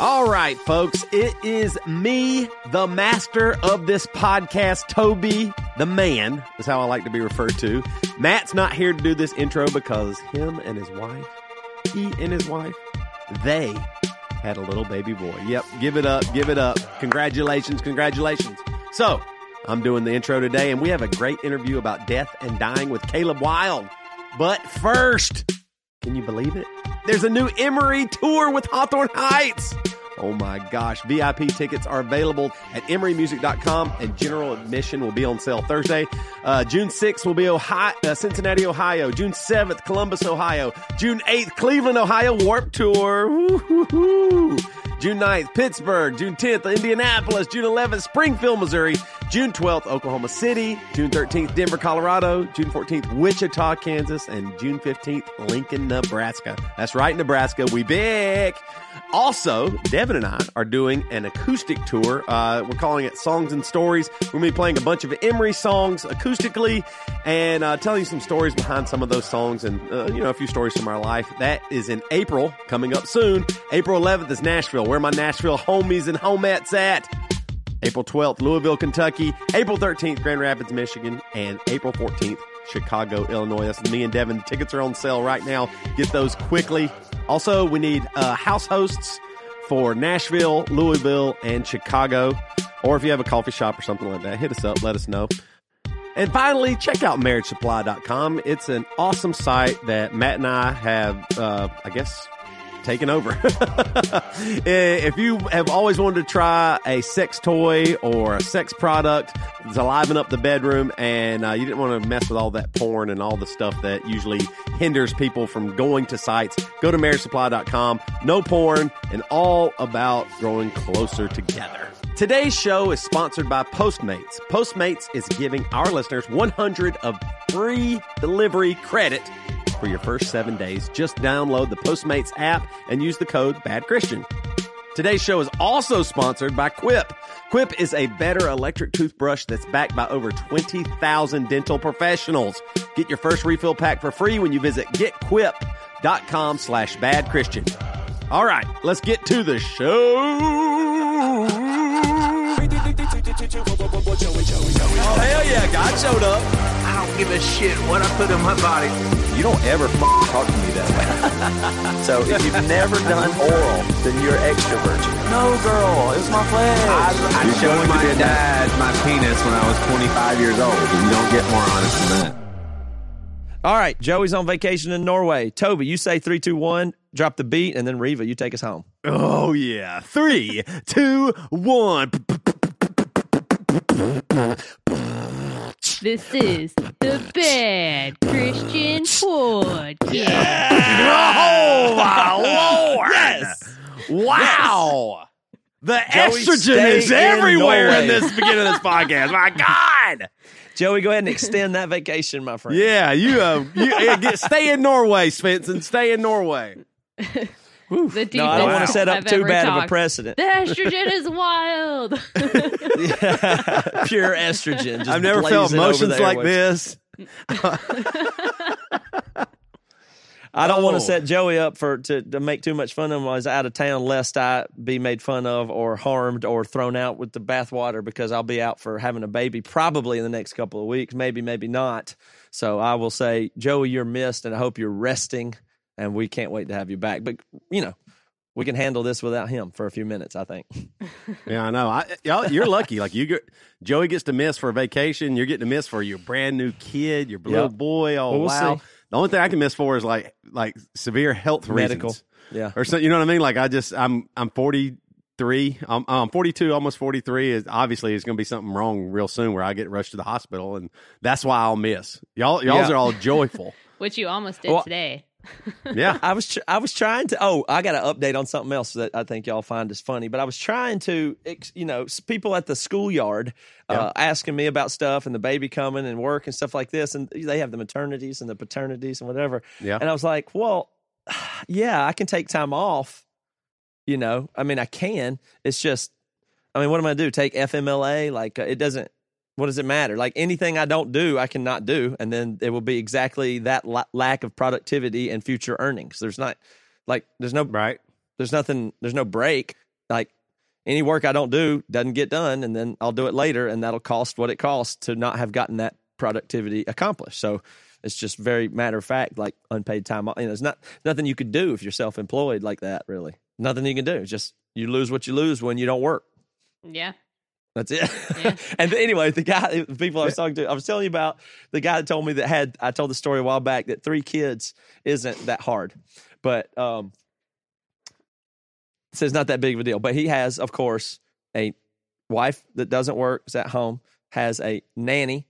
All right, folks, it is me, the master of this podcast, Toby, the man, is how I like to be referred to. Matt's not here to do this intro because him and his wife, he and his wife, they had a little baby boy. Yep, give it up, give it up. Congratulations, congratulations. So, I'm doing the intro today, and we have a great interview about death and dying with Caleb Wilde. But first, can you believe it? There's a new Emery tour with Hawthorne Heights. Oh my gosh. VIP tickets are available at emerymusic.com and general admission will be on sale Thursday. Uh, June 6th will be Ohio, uh, Cincinnati, Ohio. June 7th, Columbus, Ohio. June 8th, Cleveland, Ohio Warp Tour. June 9th, Pittsburgh. June 10th, Indianapolis. June 11th, Springfield, Missouri. June 12th, Oklahoma City. June 13th, Denver, Colorado. June 14th, Wichita, Kansas. And June 15th, Lincoln, Nebraska. That's right, Nebraska. We big. Also, Devin and I are doing an acoustic tour. Uh, we're calling it Songs and Stories. We're going to be playing a bunch of Emery songs acoustically and uh, telling you some stories behind some of those songs and, uh, you know, a few stories from our life. That is in April, coming up soon. April 11th is Nashville. Where my Nashville homies and homettes at? April 12th, Louisville, Kentucky. April 13th, Grand Rapids, Michigan. And April 14th, Chicago, Illinois. That's me and Devin. Tickets are on sale right now. Get those quickly. Also, we need uh, house hosts for Nashville, Louisville, and Chicago. Or if you have a coffee shop or something like that, hit us up, let us know. And finally, check out marriagesupply.com. It's an awesome site that Matt and I have, uh, I guess, taken over. if you have always wanted to try a sex toy or a sex product to liven up the bedroom and uh, you didn't want to mess with all that porn and all the stuff that usually hinders people from going to sites, go to marriagesupply.com. No porn and all about growing closer together. Today's show is sponsored by Postmates. Postmates is giving our listeners 100 of free delivery credit for your first seven days. Just download the Postmates app and use the code Bad Christian. Today's show is also sponsored by Quip. Quip is a better electric toothbrush that's backed by over 20,000 dental professionals. Get your first refill pack for free when you visit getquip.com slash bad Christian. All right, let's get to the show. Oh, hell yeah, God showed up. I don't give a shit what I put in my body. You don't ever f- talk to me that way. so if you've never done oral, then you're extrovert. No, girl, it's my flesh. I, I You're showed going my be a dad my penis when I was 25 years old. and You don't get more honest than that. All right, Joey's on vacation in Norway. Toby, you say three, two, one, drop the beat, and then Reva, you take us home. Oh, yeah. Three, two, one. This is the Bad Christian Podcast. Oh, my Lord. Yes. Wow. The Joey, estrogen is everywhere in, Norway. this beginning of this podcast. My God. Joey, go ahead and extend that vacation, my friend. Yeah, you, uh, you yeah, get, stay in Norway, Svendsen. Stay in Norway. The deepest No, I don't want to set up I've too ever bad of a precedent. The estrogen is wild. Pure estrogen. Just I've never felt blazing emotions like this. I don't want Oh. to set Joey up for to, to make too much fun of him while he's out of town, lest I be made fun of or harmed or thrown out with the bathwater because I'll be out for having a baby probably in the next couple of weeks, maybe, maybe not. So I will say, Joey, you're missed, and I hope you're resting, and we can't wait to have you back. But you know, we can handle this without him for a few minutes. I think. Yeah, I know. I, y'all, you're lucky. Like you get, Joey gets to miss for a vacation. You're getting to miss for your brand new kid, your little boy. Oh Well, we'll wow. see. The only thing I can miss for is like like severe health Medical. reasons Yeah. or something. You know what I mean? Like I just I'm I'm 43. I'm, I'm 42, almost 43. Is obviously it's going to be something wrong real soon where I get rushed to the hospital, and that's why I'll miss. Y'all y'all's Yeah. are all joyful. Which you almost did Well- today. Yeah. I was tr- I was trying to. Oh, I got an update on something else that I think y'all find is funny. But I was trying to, ex- you know, people at the schoolyard uh, asking me about stuff and the baby coming and work and stuff like this, and they have the maternities and the paternities and whatever. Yeah. And I was like, well, yeah, I can take time off. You know, I mean, I can. It's just, I mean, what am I gonna do? Take FMLA? Like, uh, it doesn't. What does it matter? Like anything I don't do, I cannot do, and then it will be exactly that la- lack of productivity and future earnings. There's not like there's no Right. there's nothing there's no break. Like any work I don't do doesn't get done, and then I'll do it later, and that'll cost what it costs to not have gotten that productivity accomplished. So it's just very matter of fact, like unpaid time. off. You know, there's not nothing you could do if you're self employed like that. Really, nothing you can do. It's just you lose what you lose when you don't work. Yeah. That's it. Yeah. and anyway, the guy, the people I was talking to, I was telling you about the guy that told me that had, I told the story a while back that three kids isn't that hard, but, um, so it's not that big of a deal. But he has, of course, a wife that doesn't work, is at home, has a nanny,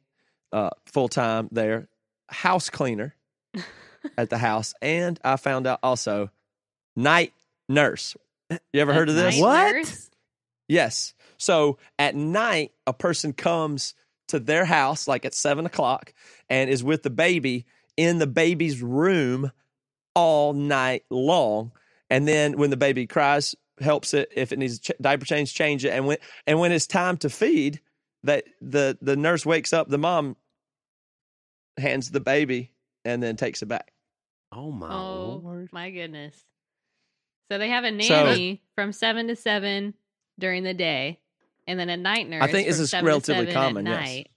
uh, full time there, house cleaner at the house, and I found out also night nurse. You ever heard of this? What? nurse? Yes. So at night, a person comes to their house like at seven o'clock and is with the baby in the baby's room all night long. And then when the baby cries, helps it. If it needs ch- diaper change, change it. And when and when it's time to feed, that the the nurse wakes up, the mom hands the baby and then takes it back. Oh my Oh lord. my goodness. So they have a So- nanny from seven to seven during the day, and then a night nurse. I think this is seven relatively common, yes. night.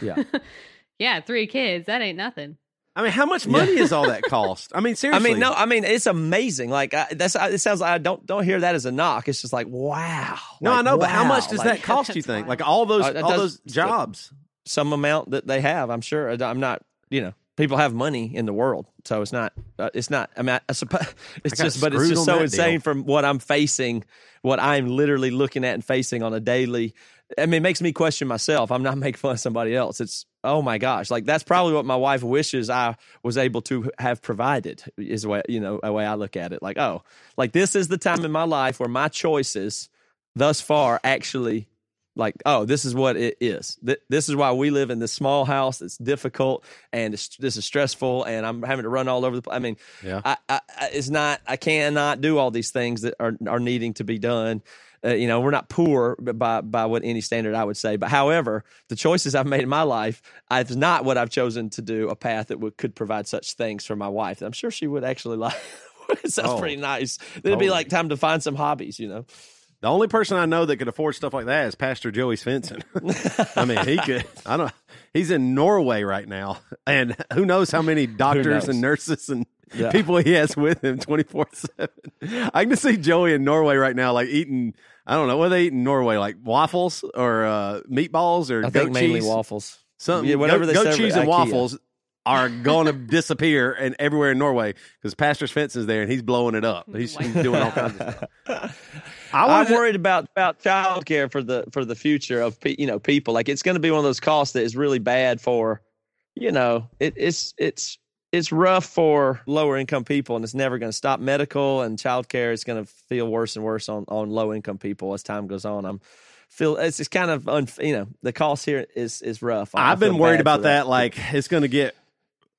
Yeah. yeah, three kids. That ain't nothing. I mean, how much money is all that cost? I mean, seriously. I mean, no, I mean it's amazing. Like I, that's it sounds like I don't don't hear that as a knock. It's just like wow. No, I Like, know, but how much does Like, that cost? You think? wild. Like all those, Uh, all does- those jobs. some amount that they have. I'm sure. I'm not. You know, people have money in the world, so it's not. Uh, it's not. I mean, I, I suppose it's just, but it's just so insane deal. from what I'm facing, what I'm literally looking at and facing on a daily. I mean, it makes me question myself. I'm not making fun of somebody else. It's oh my gosh, like that's probably what my wife wishes I was able to have provided. Is way you know a way I look at it. Like oh, like this is the time in my life where my choices thus far actually like oh this is what it is. Th- this is why we live in this small house. It's difficult and it's, this is stressful and i'm having to run all over the place i mean Yeah. I, I, it's not i cannot do all these things that are, are needing to be done. Uh, you know we're not poor by by what any standard i would say but however the choices i've made in my life it's not what i've chosen to do a path that would, could provide such things for my wife. I'm sure she would actually like it sounds Oh, pretty nice. It'd be like time to find some hobbies you know The only person I know that could afford stuff like that is Pastor Joey Svendsen. I mean, he could. I don't. He's in Norway right now, and who knows how many doctors and nurses and Yeah. people he has with him twenty four seven. I can see Joey in Norway right now, like eating. I don't know what they eat in Norway, like waffles or uh, meatballs or i goat think mainly cheese. waffles Something Yeah, whatever goat, they goat cheese and IKEA. waffles are going to disappear and everywhere in Norway because Pastor Svendsen's there and he's blowing it up. He's, doing all kinds of stuff. I I'm worried about about childcare for the for the future of pe- you know people. Like it's going to be one of those costs that is really bad for, you know, it, it's it's it's rough for lower income people, and it's never going to stop. Medical and childcare is going to feel worse and worse on on low income people as time goes on. I'm feel it's it's kind of un, you know the cost here is is rough. I I've been worried about for that. Like it's going to get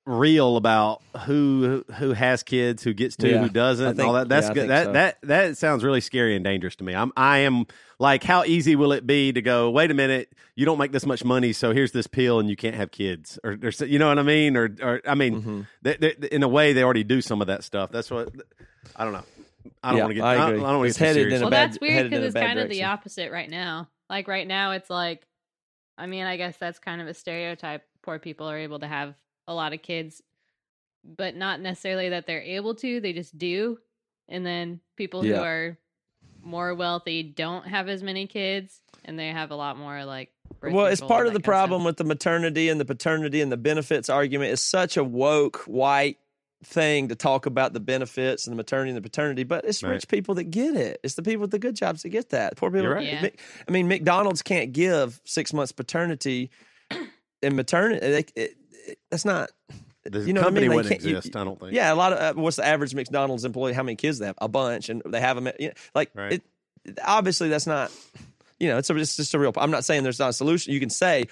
real about who who has kids, who gets to, Yeah, who doesn't, I and all that. That's yeah, good. That so. that that sounds really scary and dangerous to me. I'm I am like, how easy will it be to go? Wait a minute, you don't make this much money, so here's this pill, and you can't have kids, or, or you know what I mean? Or or I mean, Mm-hmm. they, they, in a way, they already do some of that stuff. That's what I don't know. I don't Yeah, want to get. I I, don't. I don't want to get too headed serious. in a Well, bad- that's weird because it's bad kind of the opposite right now. Like right now, it's like, I mean, I guess that's kind of a stereotype. Poor people are able to have a lot of kids, but not necessarily that they're able to. They just do. And then people who are more wealthy don't have as many kids, and they have a lot more like. well, it's part of the that kind problem with the maternity and the paternity and the benefits argument. It's such a woke white thing to talk about the benefits and the maternity and the paternity, but it's Right. rich people that get it. It's the people with the good jobs that get that. Poor people. You're right. Yeah. I mean, McDonald's can't give six months paternity and maternity. That's not. The you know what I company mean? Wouldn't you- exist. I don't think. Yeah, a lot of uh, what's the average McDonald's employee? How many kids they have? A bunch, and they have them. You know, like Right. it. Obviously, that's not. You know, it's, a, it's just a real. I'm not saying there's not a solution. You can say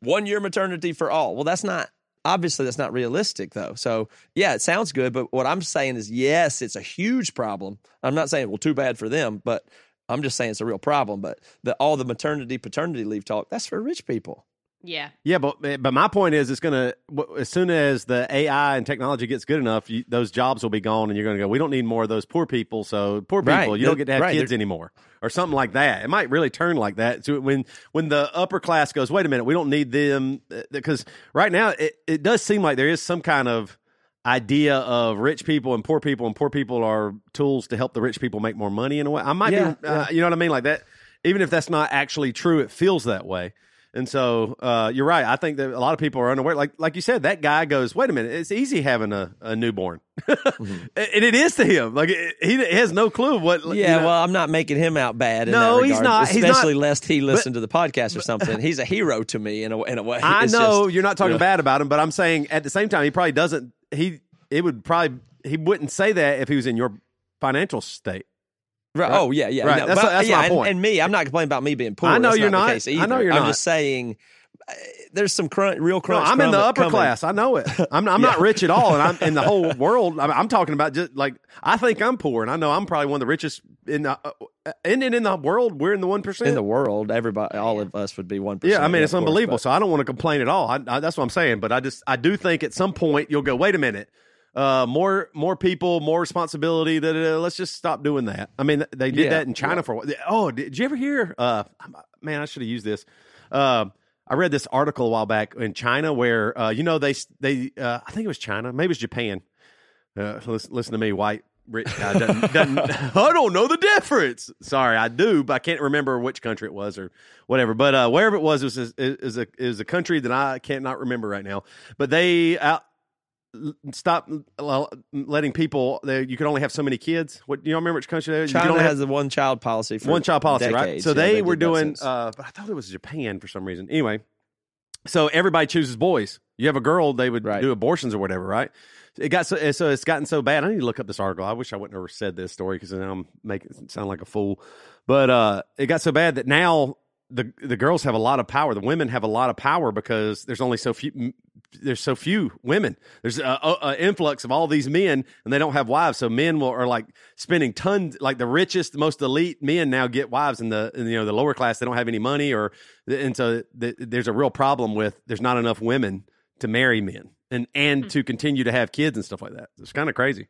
one year maternity for all. Well, that's not. Obviously, that's not realistic, though. So, yeah, it sounds good, but what I'm saying is, yes, it's a huge problem. I'm not saying, well, too bad for them, but I'm just saying it's a real problem. But the all the maternity paternity leave talk that's for rich people. Yeah. Yeah, but but my point is, it's gonna as soon as the AI and technology gets good enough, you, those jobs will be gone, and you're gonna go. We don't need more of those poor people. So poor people, Right. you don't get to have Right. kids They're- anymore, or something like that. It might really turn like that. So when when the upper class goes, wait a minute, we don't need them because right now it it does seem like there is some kind of idea of rich people and poor people, and poor people are tools to help the rich people make more money in a way. I might Yeah, be, uh, you know what I mean, like that. Even if that's not actually true, it feels that way. And so uh, you're right. I think that a lot of people are unaware. Like like you said, that guy goes, "Wait a minute, it's easy having a, a newborn," and it is to him. Like it, he has no clue what. you Yeah, know- well, I'm not making him out bad. In No, he's not. He's not- Especially lest he listened to the podcast or something. He's a hero to me in a in a way. I It's know just- you're not talking you know. bad about him, but I'm saying at the same time, he probably doesn't. He it would probably he wouldn't say that if he was in your financial state. Right. Oh yeah, yeah. Right, No, that's- but, that's yeah, my and, point. and me, I'm not complaining about me being poor. I know That's you're not. not. The case I know you're I'm not. just saying, uh, there's some crunch, real No, crunch. I'm in the upper coming. class. I know it. I'm, I'm not rich at all, and I'm in the whole world. I'm, I'm talking about just like I think I'm poor, and I know I'm probably one of the richest in the uh, in in the world. We're in the one percent In the world, everybody, all of us would be one percent. Yeah, I mean it's unbelievable. so I don't want to complain at all. I, I, that's what I'm saying. But I just I do think at some point you'll go, wait a minute, uh, more more people, more responsibility. That uh, let's just stop doing that. I mean they did Yeah. that in China for a while. Oh, did you ever hear? Uh, man, I should have used this. Uh, I read this article a while back in China where uh, you know they they uh, I think it was China, maybe it was Japan. Uh, listen, listen to me, white rich guy doesn't, doesn't I don't know the difference. Sorry, I do, but I can't remember which country it was or whatever. But uh, wherever it was, it was, was a was a country that I can't not remember right now. But they out stop letting people. They, you can only have so many kids. What you don't remember which country? they- China only have- has the one child policy for one child policy, right? So Yeah, they, were doing, uh, but I thought it was Japan for some reason. Anyway, so everybody chooses boys. You have a girl, they would Right. do abortions or whatever, right? It got so so it's gotten so bad. I need to look up this article. I wish I wouldn't have ever said this story because now I'm making it sound like a fool. But uh, it got so bad that now the the girls have a lot of power. The women have a lot of power because there's only so few. There's so few women. There's a, a, a influx of all these men, and they don't have wives. So men will, are like spending tons. Like the richest, most elite men now get wives, and the and, you know the lower class they don't have any money, or and so the, there's a real problem with there's not enough women to marry men and and hmm. to continue to have kids and stuff like that. It's kind of crazy.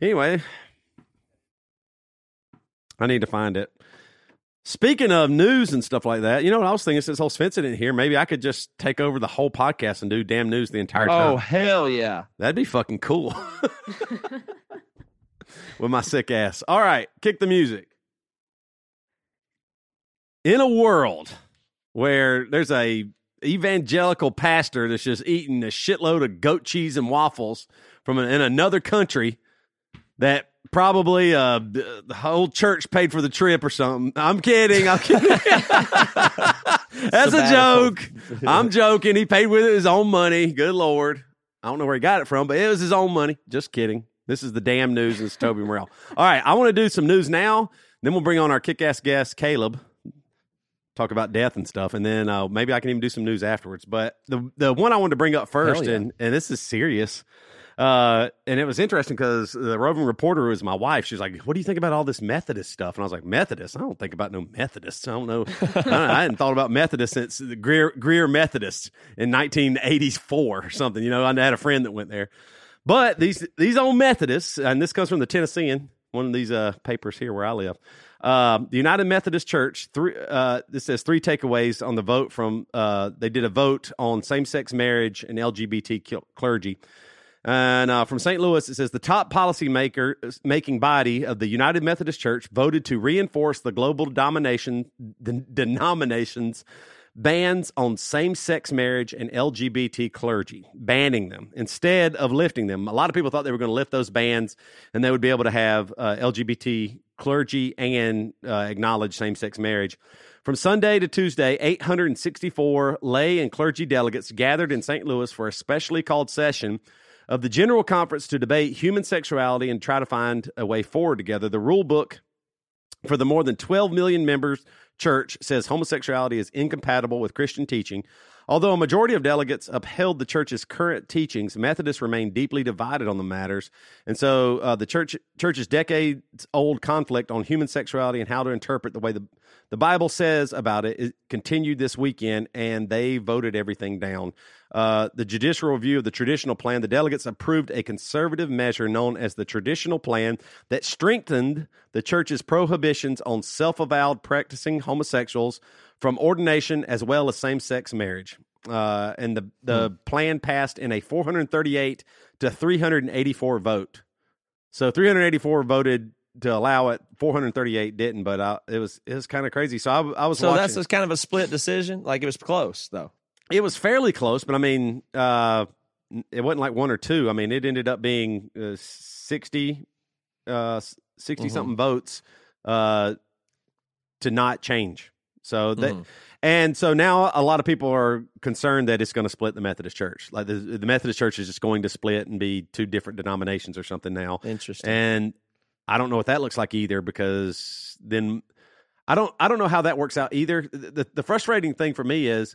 Anyway, I need to find it. Speaking of news and stuff like that, you know what I was thinking since whole Svendsen in here, maybe I could just take over the whole podcast and do damn news the entire oh, time. Oh hell yeah! That'd be fucking cool. With my sick ass. All right, kick the music. In a world where there's a evangelical pastor that's just eating a shitload of goat cheese and waffles from an, in another country that probably uh, the whole church paid for the trip or something. I'm kidding. I'm kidding. That's a joke. I'm joking. He paid with his own money. Good Lord. I don't know where he got it from, but it was his own money. Just kidding. This is the damn news, and it's Toby Morrell. All right, I want to do some news now. Then we'll bring on our kick-ass guest, Caleb. Talk about death and stuff, and then uh, maybe I can even do some news afterwards. But the the one I wanted to bring up first, yeah. and and this is serious, uh, and it was interesting because the roving reporter was my wife. She's like, "What do you think about all this Methodist stuff?" And I was like, "Methodist? I don't think about no Methodists. I don't know. I, don't- I hadn't thought about Methodist since the Greer, Greer Methodist in 1984 or something. You know, I had a friend that went there, but these these old Methodists, and this comes from the Tennessean, one of these uh, papers here where I live. Um, the United Methodist Church. Three. Uh, this says three takeaways on the vote from. Uh, they did a vote on same-sex marriage and LGBT cl- clergy. And uh, from St. Louis, it says the top policy maker making body of the United Methodist Church voted to reinforce the global domination the denominations bans on same-sex marriage and LGBT clergy, banning them instead of lifting them. A lot of people thought they were going to lift those bans and they would be able to have uh, LGBT clergy and uh, acknowledge same-sex marriage. From Sunday to Tuesday, 864 lay and clergy delegates gathered in St. Louis for a specially called session of the General Conference to debate human sexuality and try to find a way forward together. The rule book for the more than 12 million members church says homosexuality is incompatible with Christian teaching. Although a majority of delegates upheld the church's current teachings, Methodists remain deeply divided on the matters. And so uh, the church church's decades old conflict on human sexuality and how to interpret the way the, the Bible says about it, it continued this weekend, and they voted everything down. Uh, the judicial review of the traditional plan, the delegates approved a conservative measure known as the traditional plan that strengthened the church's prohibitions on self avowed practicing homosexuals from ordination as well as same sex marriage. Uh, and the, the plan passed in a 438 to 384 vote. So 384 voted to allow it, 438 didn't, but uh, it was it was kind of crazy. So I, I was So watching. that's just kind of a split decision. Like it was close though. It was fairly close, but I mean, uh, it wasn't like one or two. I mean, it ended up being uh, 60, uh, 60 Mhm. something votes uh, to not change. So that, Mhm. and so now a lot of people are concerned that it's going to split the Methodist Church. Like the, the Methodist Church is just going to split and be two different denominations or something now. Interesting. And I don't know what that looks like either because then I don't I don't know how that works out either. The, the, frustrating thing for me is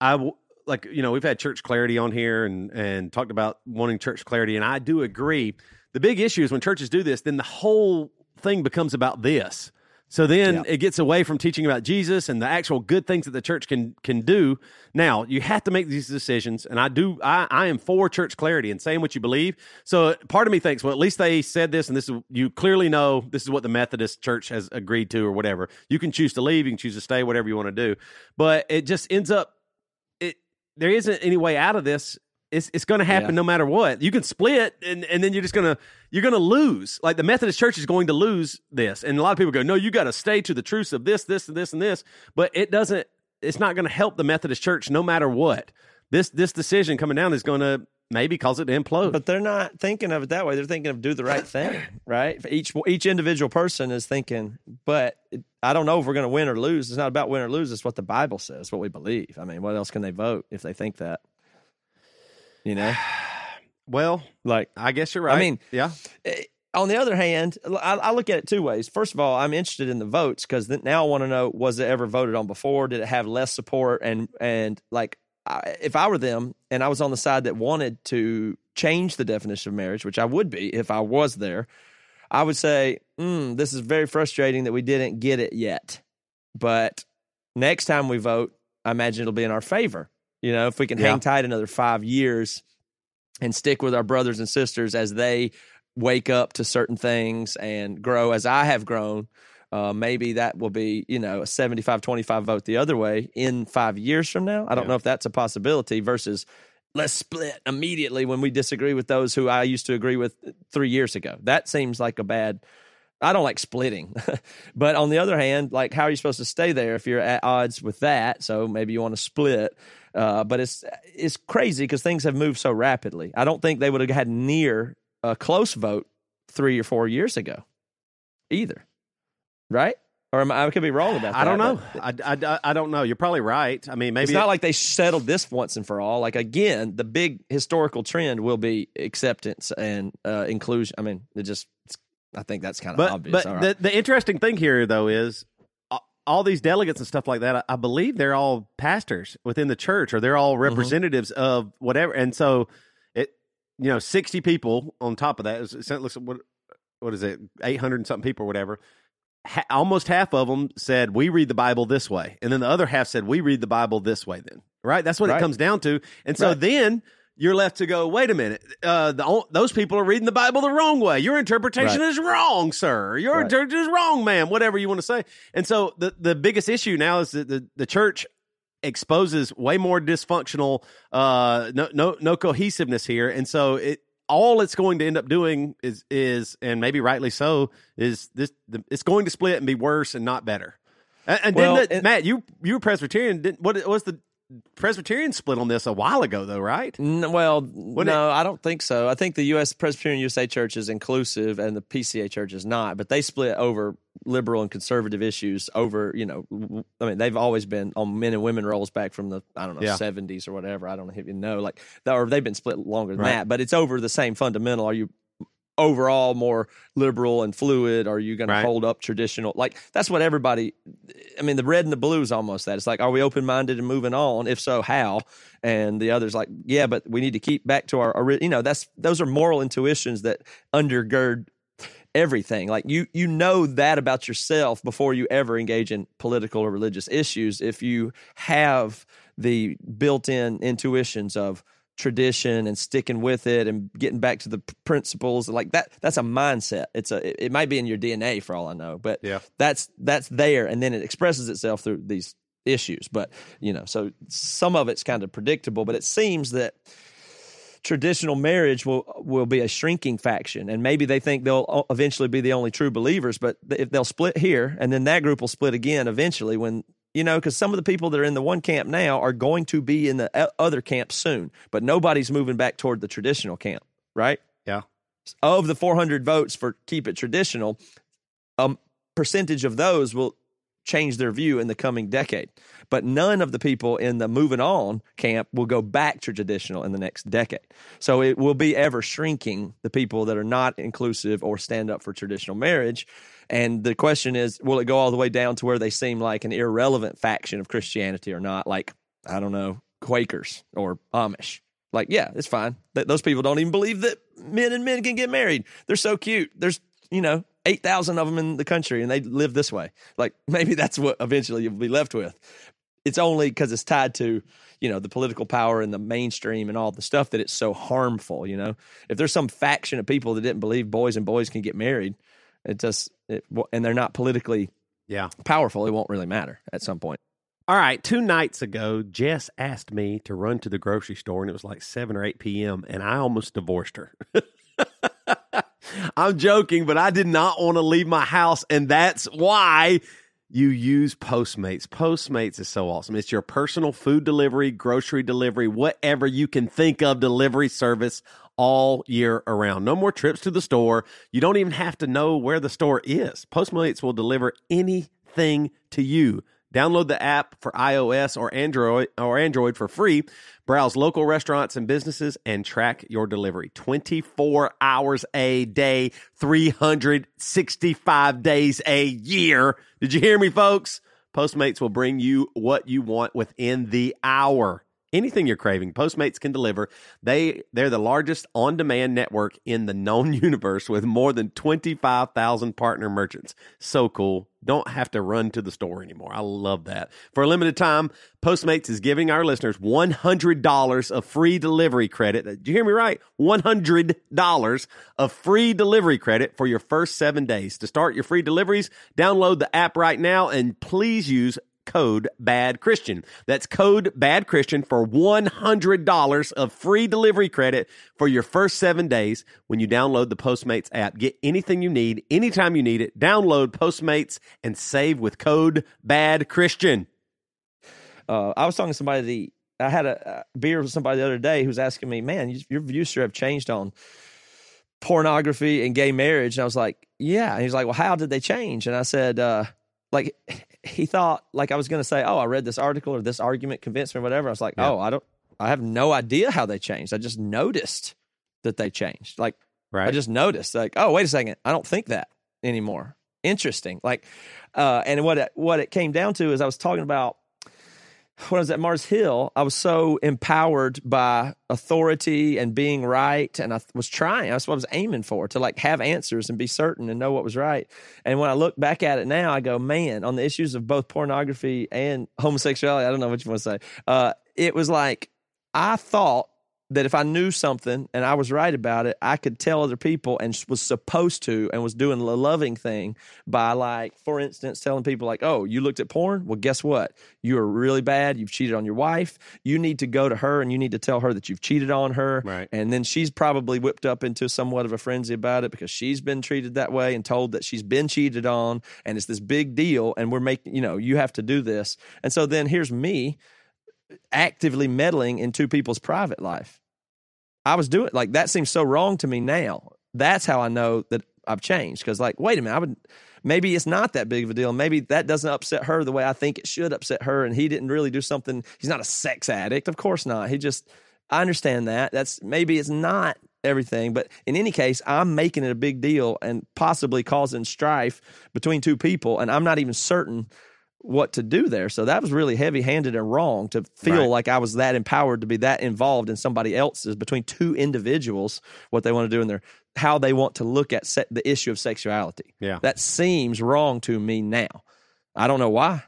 I like you know we've had church clarity on here and and talked about wanting church clarity and I do agree. The big issue is when churches do this, then the whole thing becomes about this. So then Yeah. it gets away from teaching about Jesus and the actual good things that the church can can do. Now you have to make these decisions, and I do. I, I am for church clarity and saying what you believe. So part of me thinks, well, at least they said this, and this is you clearly know this is what the Methodist Church has agreed to, or whatever. You can choose to leave, you can choose to stay, whatever you want to do. But it just ends up it. There isn't any way out of this. It's it's going to happen Yeah. no matter what. You can split, and and then you're just gonna you're gonna lose. Like the Methodist Church is going to lose this, and a lot of people go, no, you got to stay to the truths of this, this, and this, and this. But it doesn't. It's not going to help the Methodist Church no matter what. This this decision coming down is going to maybe cause it to implode. But they're not thinking of it that way. They're thinking of do the right thing, right? Each each individual person is thinking, but I don't know if we're going to win or lose. It's not about win or lose. It's what the Bible says, what we believe. I mean, what else can they vote if they think that? You know, well, like I guess you're right. I mean, yeah, eh, on the other hand, I, I look at it two ways. First of all, I'm interested in the votes because now I want to know was it ever voted on before? Did it have less support? And and like, I, if I were them and I was on the side that wanted to change the definition of marriage, which I would be if I was there, I would say, mm, this is very frustrating that we didn't get it yet. But next time we vote, I imagine it'll be in our favor. You know, if we can Yeah. hang tight another five years and stick with our brothers and sisters as they wake up to certain things and grow as I have grown, uh, maybe that will be, you know, a 75 25 vote the other way in five years from now. I don't Yeah. know if that's a possibility versus let's split immediately when we disagree with those who I used to agree with three years ago. That seems like a bad. I don't like splitting, but on the other hand, like how are you supposed to stay there if you're at odds with that? So maybe you want to split, uh, but it's it's crazy because things have moved so rapidly. I don't think they would have had near a close vote three or four years ago, either. Right? Or am I, I could be wrong about that. I don't know. but I, I, I don't know. You're probably right. I mean, maybe it's not like they settled this once and for all. Like again, the big historical trend will be acceptance and uh, inclusion. I mean, it just. I think that's kind of but obvious. but All right. the, the interesting thing here though is all these delegates and stuff like that I, I believe they're all pastors within the church or they're all Mm-hmm. representatives of whatever and so it you know 60 people on top of that it looks what what is it 800 and something people or whatever ha- almost half of them said we read the bible this way and then the other half said we read the bible this way then right that's what Right. it comes down to and so Right. then you're left to go wait a minute. Uh, the, those people are reading the bible the wrong way. Your interpretation Right. is wrong sir. Your Right. interpretation is wrong ma'am whatever you want to say. And so the, the biggest issue now is that the, the church exposes way more dysfunctional uh no no no cohesiveness here. And so it all it's going to end up doing is is and maybe rightly so is this the, it's going to split and be worse and not better. And, and Well, didn't it, it- Matt you you were Presbyterian didn't what was the Presbyterian split on this a while ago though right N- well, it- no, I don't think so. I think the U.S. Presbyterian USA Church is inclusive, and the PCA Church is not. But they split over liberal and conservative issues. Over, you know, I mean, they've always been on men and women roles back from the I don't know Yeah. seventies or whatever. I don't even know. Like, or they've been split longer than Right. that. But it's over the same fundamental. Are you overall more liberal and fluid? Are you going Right. to hold up traditional? Like that's what everybody. I mean, the red and the blue is almost that. It's like, are we open minded and moving on? If so, how? And the other's like, yeah, but we need to keep back to our, ori- you know, that's those are moral intuitions that undergird everything. Like you you know that about yourself before you ever engage in political or religious issues if you have the built-in intuitions of tradition and sticking with it and getting back to the principles like that that's a mindset it's a it, it might be in your DNA for all I know but Yeah. that's that's there and then it expresses itself through these issues but you know so some of it's kind of predictable but it seems that traditional marriage will will be a shrinking faction and maybe they think they'll uh, eventually be the only true believers but if they'll split here and then that group will split again eventually when you know because some of the people that are in the one camp now are going to be in the other camp soon but nobody's moving back toward the traditional camp right Yeah. of the 400 votes for keep it traditional a percentage of those will change their view in the coming decade. But none of the people in the moving on camp will go back to traditional in the next decade. So it will be ever shrinking the people that are not inclusive or stand up for traditional marriage. And the question is, will it go all the way down to where they seem like an irrelevant faction of Christianity or not? Like, I don't know, Quakers or Amish. Like, yeah, it's fine. Th- those people don't even believe that men and men can get married. They're so cute. There's, you know, 8,000 of them in the country and they live this way. Like, maybe that's what eventually you'll be left with. It's only because it's tied to, you know, the political power and the mainstream and all the stuff that it's so harmful, you know? If there's some faction of people that didn't believe boys and boys can get married, it just, it, and they're not politically Yeah. powerful, it won't really matter at some point. All right, two nights ago, Jess asked me to run to the grocery store, and it was like 7 or 8 p.m., and I almost divorced her. I'm joking, but I did not want to leave my house, and that's why you use Postmates. Postmates is so awesome. It's your personal food delivery, grocery delivery, whatever you can think of delivery service all year around. No more trips to the store. You don't even have to know where the store is. Postmates will deliver anything to you. Download the app for iOS or Android or Android for free. Browse local restaurants and businesses and track your delivery 24 hours a day, 365 days a year. Did you hear me, folks? Postmates will bring you what you want within the hour. Anything you're craving, Postmates can deliver. They they're the largest on-demand network in the known universe with more than 25,000 partner merchants. So cool. Don't have to run to the store anymore. I love that. For a limited time, Postmates is giving our listeners $100 of free delivery credit. Did you hear me right? $100 of free delivery credit for your first 7 days. To start your free deliveries, download the app right now and please use code bad christian that's code bad christian for $100 of free delivery credit for your first seven days when you download the postmates app get anything you need anytime you need it download postmates and save with code bad christian uh, I was talking to somebody. the I had a, a beer with somebody the other day who was asking me, "Man, you, your views sure have changed on pornography and gay marriage." And I was like, "Yeah." And he's like, "Well, how did they change?" And I said, uh, "Like he thought like I was going to say, oh, I read this article or this argument convinced me, or whatever." I was like, Yeah. "Oh, I don't. I have no idea how they changed. I just noticed that they changed. Like right I just noticed, like, oh, wait a second, I don't think that anymore. Interesting. Like, uh, and what it, what it came down to is I was talking about when I was at Mars Hill. I was so empowered by authority and being right, and I was trying. That's what I was aiming for to like have answers and be certain and know what was right. And when I look back at it now, I go, man, on the issues of both pornography and homosexuality, I don't know what you want to say. Uh, it was like I thought that if I knew something and I was right about it, I could tell other people and was supposed to and was doing the loving thing by like, for instance, telling people like, "Oh, you looked at porn? Well, guess what? You are really bad. You've cheated on your wife. You need to go to her and you need to tell her that you've cheated on her." Right. And then she's probably whipped up into somewhat of a frenzy about it because she's been treated that way and told that she's been cheated on and it's this big deal and we're making, you know, you have to do this. And so then here's me actively meddling in two people's private life. I was doing like that seems so wrong to me now. That's how I know that I've changed because like wait a minute, I would maybe it's not that big of a deal. Maybe that doesn't upset her the way I think it should upset her and he didn't really do something. He's not a sex addict, of course not. He just I understand that. That's maybe it's not everything. But in any case, I'm making it a big deal and possibly causing strife between two people, and I'm not even certain what to do there. So that was really heavy handed and wrong to feel Right. like I was that empowered to be that involved in somebody else's between two individuals, what they want to do in their how they want to look at se- the issue of sexuality. Yeah. That seems wrong to me now. I don't know why,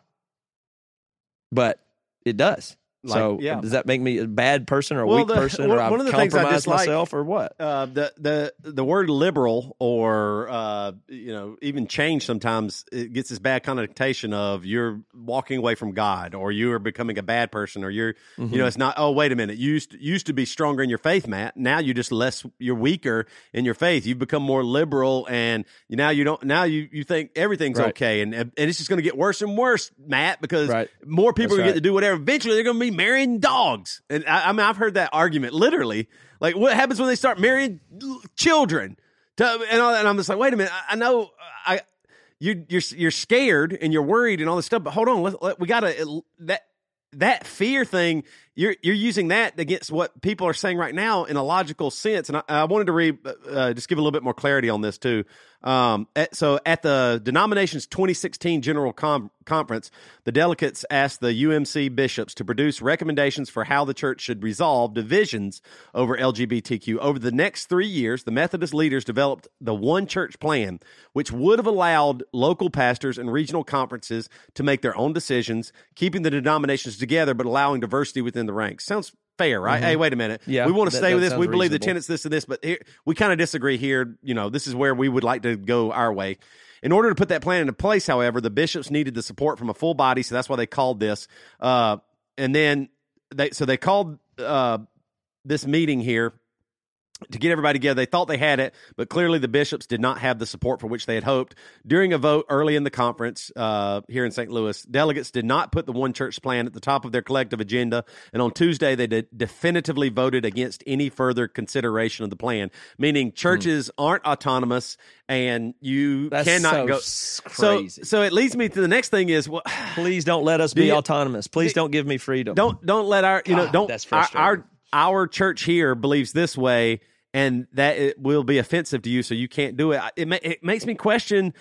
but it does. Like, so yeah. does that make me a bad person or a Well, weak the- person or I've one of the things I compromised dislike- myself or what? uh, the the the word liberal or uh, you know even change sometimes it gets this bad connotation of you're walking away from God or you're becoming a bad person or you're Mm-hmm. you know it's not oh wait a minute you used to, used to be stronger in your faith Matt now you're just less you're weaker in your faith you've become more liberal and you, now you don't now you you think everything's Right. okay and and it's just going to get worse and worse Matt because Right. more people That's are going to right. get to do whatever eventually they're going to be marrying dogs. And I, I mean I've heard that argument literally. Like what happens when they start marrying children? To, and, all that, and I'm just like wait a minute I, I know I you you're you're scared and you're worried and all this stuff but hold on let, let- we got to that that fear thing you're you're using that against what people are saying right now in a logical sense. And I, I wanted to read uh, just give a little bit more clarity on this too. Um, at, so at the denomination's 2016 general com- conference the delegates asked the UMC bishops to produce recommendations for how the church should resolve divisions over LGBTQ over the next 3 years the Methodist leaders developed the one church plan which would have allowed local pastors and regional conferences to make their own decisions keeping the denominations together but allowing diversity within the ranks. Sounds fair right? Hey wait a minute. Yeah, we want to that- stay that with this. we believe the tenants this and this but here, we kind of disagree here. You know this is where we would like to go our way. In order to put that plan into place however the bishops needed the support from a full body so that's why they called this uh, and then they so they called uh, this meeting here to get everybody together. They thought they had it, but clearly the bishops did not have the support for which they had hoped. During a vote early in the conference uh, here in St. Louis, delegates did not put the one church plan at the top of their collective agenda, and on Tuesday they definitively voted against any further consideration of the plan, meaning churches aren't autonomous and you That's cannot so go. s- So, so it leads me to the next thing is well, Please don't let us be you- autonomous. Please don't give me freedom. don't don't let our you know don't that's our, our our church here believes this way and that it will be offensive to you so you can't do it it, ma- it makes me question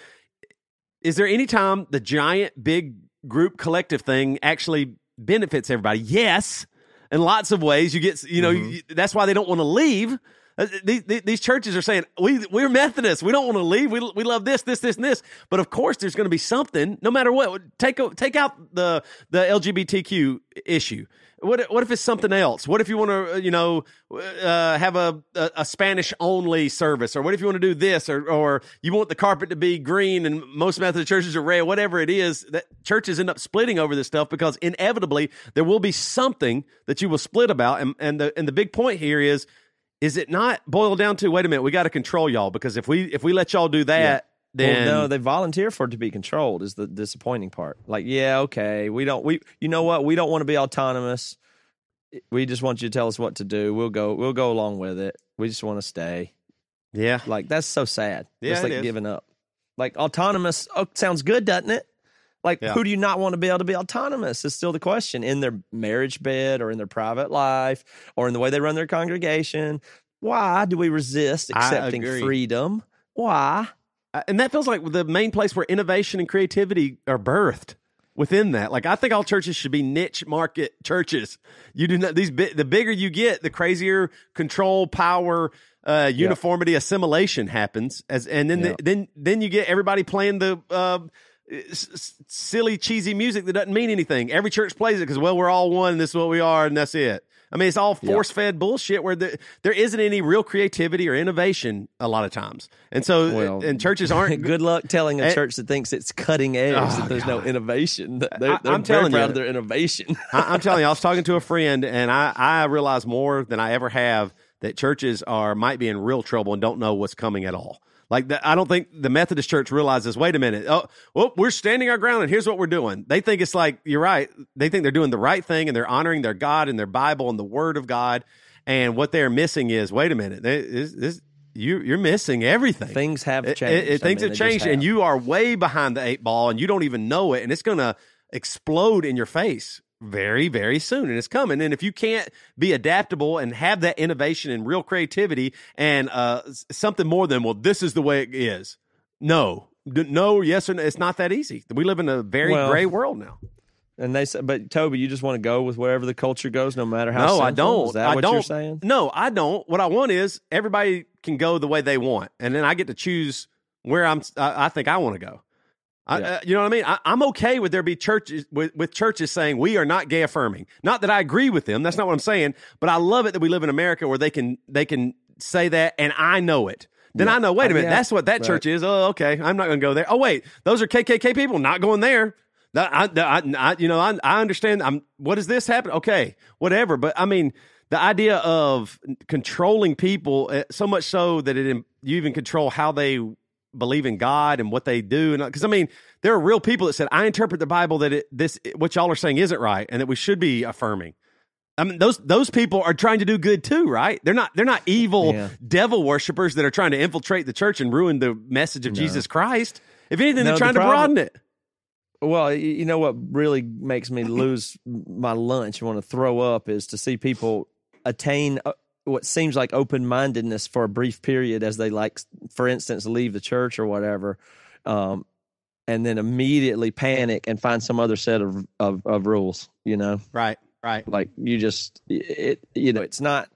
is there any time the giant big group collective thing actually benefits everybody yes in lots of ways you get you know Mm-hmm. you- that's why they don't want to leave Uh, these, these these churches are saying we we're Methodists. We don't want to leave. We we love this, this, this, and this. But of course, there's going to be something. No matter what, take take out the the LGBTQ issue. What what if it's something else? What if you want to you know uh, have a, a a Spanish only service, or what if you want to do this, or or you want the carpet to be green and most Methodist churches are red? Whatever it is, that churches end up splitting over this stuff because inevitably there will be something that you will split about. And and the and the big point here is is it not boiled down to wait a minute we got to control y'all because if we if we let y'all do that then well, no, they volunteer for it to be controlled. Is the disappointing part? Like, yeah, okay, we don't. We, you know what? We don't want to be autonomous. We just want you to tell us what to do. We'll go. We'll go along with it. We just want to stay. yeah Like that's so sad. Yeah, Just it like giving up. Like autonomous oh, sounds good, doesn't it? Like Yeah. who do you not want to be able to be autonomous? Is still the question in their marriage bed or in their private life or in the way they run their congregation. Why do we resist accepting freedom? Why? And that feels like the main place where innovation and creativity are birthed within that. Like i think all churches should be niche market churches. You do not these bi- the bigger you get the crazier control power uh, uniformity assimilation happens as and then Yeah. then then you get everybody playing the uh, s- s- silly cheesy music that doesn't mean anything. Every church plays it because well we're all one this is what we are and that's it I mean, it's all force fed bullshit where the, there isn't any real creativity or innovation a lot of times. And so, Well, and churches aren't Good luck telling a Eh. church that thinks it's cutting edge Oh, that there's no innovation. They're, I- they're I'm very telling proud you. of their innovation. I, I'm telling you, I was talking to a friend, and I I realize more than I ever have that churches are might be in real trouble and don't know what's coming at all. Like the, I don't think the Methodist Church realizes. Wait a minute. Oh, well, we're standing our ground, and here's what we're doing. They think it's like you're right. They think they're doing the right thing, and they're honoring their God and their Bible and the Word of God. And what they're missing is, wait a minute, they- this, this, you you're missing everything. Things have changed. it- it- I things mean, have changed, and you are way behind the eight ball, and you don't even know it, and it's going to explode in your face very, very soon, and it's coming. And if you can't be adaptable and have that innovation and real creativity and uh, something more than well, this is the way it is. No, no, yes or no. It's not that easy. We live in a very well, gray world now. And they said, but Toby, you just want to go with wherever the culture goes, no matter how. No, I don't. Is that I what don't. you're saying? No, I don't. What I want is everybody can go the way they want, and then I get to choose where I'm. I, I think I want to go. I, yeah. uh, you know what I mean? I, am okay with there be churches with, with churches saying we are not gay affirming. Not that I agree with them. That's not what I'm saying. But I love it that we live in America where they can they can say that, and I know it. Then yeah. I know. Wait a minute, yeah. that's what that church is. Oh, okay. I'm not going to go there. Oh, wait, those are KKK people. Not going there. I, I, I, you know, I, I understand. I'm. What does this happen? Okay, whatever. But I mean, the idea of controlling people eh, so much so that it you even control how they believe in God and what they do, and because I mean, there are real people that said I interpret the Bible that it, this what y'all are saying isn't right, and that we should be affirming. I mean, those those people are trying to do good too, right? They're not they're not evil yeah. devil worshippers that are trying to infiltrate the church and ruin the message of no. Jesus Christ. If anything, no, they're trying the problem, to broaden it. Well, you know what really makes me lose my lunch and want to throw up is to see people attain uh, what seems like open mindedness for a brief period as they like, for instance, leave the church or whatever, um, and then immediately panic and find some other set of, of, of rules. You know, right, right. Like you just it, you know, it's not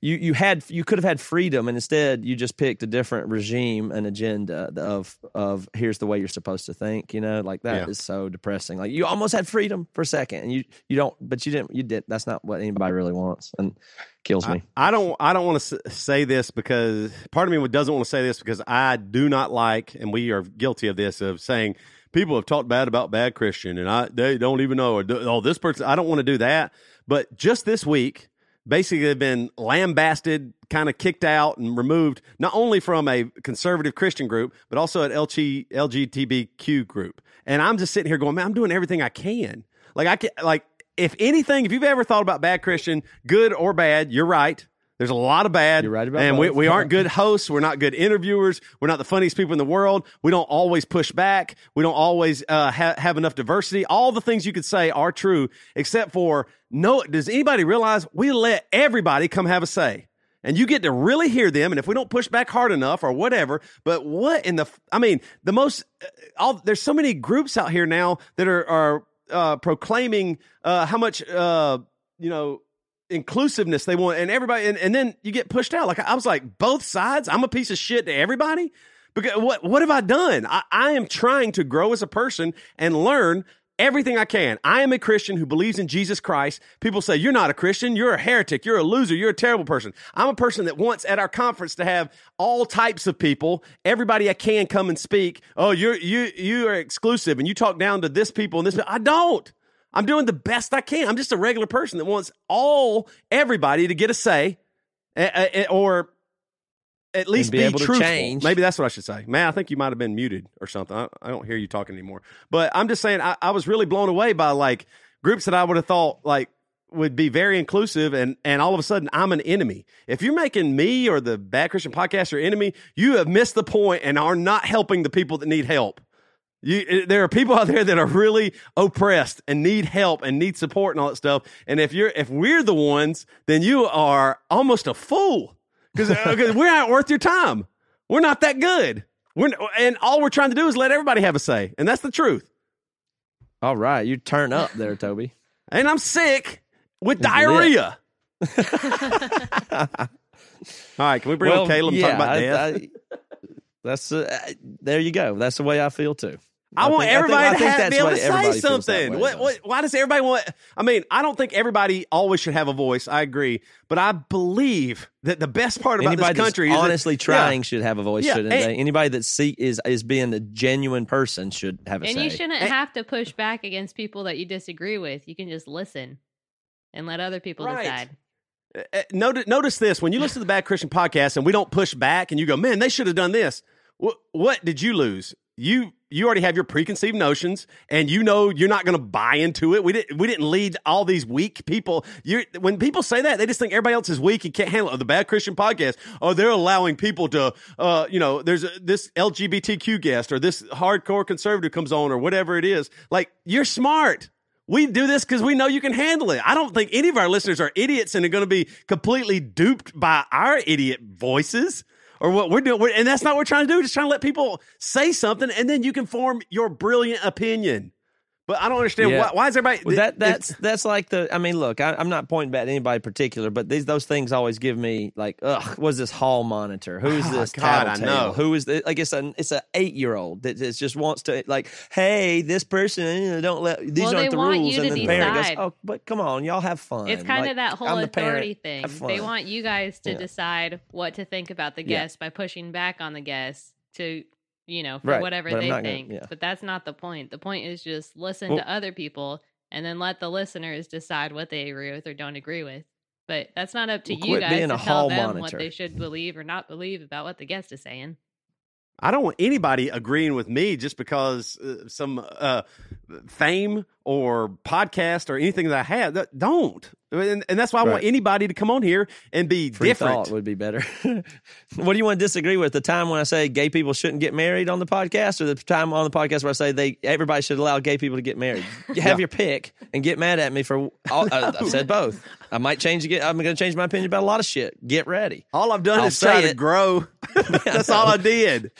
you you had you could have had freedom and instead you just picked a different regime and agenda of of here's the way you're supposed to think you know like that yeah. is so depressing. Like you almost had freedom for a second and you you don't but you didn't you did that's not what anybody really wants and kills me. I, I don't i don't want to say this because part of me doesn't want to say this because i do not like and we are guilty of this of saying people have talked bad about bad christian and i they don't even know or oh this person i don't want to do that. But just this week basically have been lambasted, kind of kicked out and removed, not only from a conservative Christian group, but also an LG, LGBTQ group. And I'm just sitting here going, man, I'm doing everything I can. Like I can, like if anything, if you've ever thought about bad Christian, good or bad, you're right. There's a lot of bad. You're right about And we, we aren't good hosts. We're not good interviewers. We're not the funniest people in the world. We don't always push back. We don't always uh, ha- have enough diversity. All the things you could say are true, except for no. Does anybody realize we let everybody come have a say? and you get to really hear them. And if we don't push back hard enough or whatever, but what in the, I mean, the most, uh, all, there's so many groups out here now that are, are uh, proclaiming uh, how much, uh, you know, inclusiveness they want and everybody and, and then you get pushed out. Like i was like both sides? I'm a piece of shit to everybody? Because what what have i done? I, I am trying to grow as a person and learn everything i can. I am a christian who believes in jesus christ. People say you're not a christian. You're a heretic. You're a loser. You're a terrible person. I'm a person that wants at our conference to have all types of people everybody i can come and speak oh you're you you are exclusive and you talk down to this people and this i don't I'm doing the best I can. I'm just a regular person that wants all everybody to get a say, or at least be, be able truthful. to change. Maybe that's what I should say. Man, I think you might have been muted or something. I, I don't hear you talking anymore. But I'm just saying, I, I was really blown away by like groups that I would have thought like would be very inclusive and and all of a sudden I'm an enemy. If you're making me or the Bad Christian podcast your enemy, you have missed the point and are not helping the people that need help. You, eh, there are people out there that are really oppressed and need help and need support and all that stuff. And if you're, if we're the ones, then you are almost a fool because uh, we're not worth your time. We're not that good. We're, and all we're trying to do is let everybody have a say. And that's the truth. All right. You turn up there, Toby. and I'm sick with diarrhea. all right. Can we bring well, on Caleb and yeah, talk about I, death? I, that's uh, there you go. That's the way I feel too. I, I want think, everybody I think, to have, be able to say something. What, what, why does everybody want? I mean, I don't think everybody always should have a voice. I agree, but I believe that the best part about Anybody this country is honestly that, trying yeah. should have a voice, yeah, shouldn't and, they? Anybody that see is is being a genuine person should have a and say. you shouldn't and, have to push back against people that you disagree with. You can just listen and let other people right. decide. Uh, notice, notice this when you listen to the Bad Christian podcast and we don't push back and you go, man, they should have done this. What, what did you lose? You you already have your preconceived notions and you know you're not going to buy into it. We didn't we didn't lead all these weak people. You when people say that, they just think everybody else is weak and can't handle it. The Bad Christian podcast, oh, they're allowing people to uh, you know, there's a, this LGBTQ guest or this hardcore conservative comes on or whatever it is. Like you're smart. We do this because we know you can handle it. I don't think any of our listeners are idiots and are going to be completely duped by our idiot voices or what we're doing. And that's not what we're trying to do. We're just trying to let people say something and then you can form your brilliant opinion. But I don't understand Yeah. why, why is everybody Well, that it- that's that's like the. I mean, look, I, I'm not pointing back at anybody particular, but these those things always give me like, ugh, what's this hall monitor? Who's Ah, this God, I know. Who is this? Like it's an it's an eight year old that just wants to like, hey, this person don't let these Well, aren't they the want rules, you and to then the parent goes, oh, but come on, y'all have fun. It's kind Like, of that whole I'm the parent. authority thing. They want you guys to Yeah. decide what to think about the Yeah. guest by pushing back on the guest to, you know, for Right, whatever but they not gonna- think. yeah. But that's not the point. The point is just listen Well- to other people and then let the listeners decide what they agree with or don't agree with. But that's not up to Well, you guys being to a tell hall them monitor. what they should believe or not believe about what the guest is saying. I don't want anybody agreeing with me just because uh, some uh, fame or podcast or anything that I have. That- Don't. And, and that's why I want anybody to come on here and be Free different. thought would be better. what do you want to disagree with? The time when I say gay people shouldn't get married on the podcast, or the time on the podcast where I say they everybody should allow gay people to get married? You have your pick and get mad at me for. All, I, I've said both. I might change. Get. I'm going to change my opinion about a lot of shit. Get ready. All I've done I'll is try say to it. grow. That's all I did.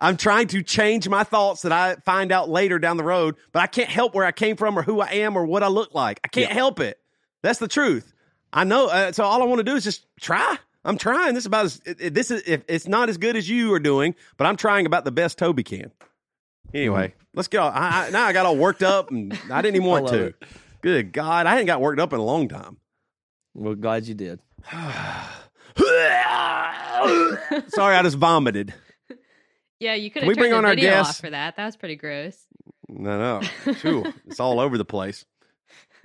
I'm trying to change my thoughts that I find out later down the road, but I can't help where I came from or who I am or what I look like. I can't help it. That's the truth. I know. Uh, so all I want to do is just try. I'm trying. This is about as it, it- this is if it's not as good as you are doing, but I'm trying about the best Toby can. Anyway, let's go. I, I, now I got all worked up, and I didn't even want to. it. Good God, I hadn't got worked up in a long time. Well, glad you did. Sorry, I just vomited. Yeah, you could Can we bring turned on our video guest? off for that. That was pretty gross. No, no. Phew, it's all over the place.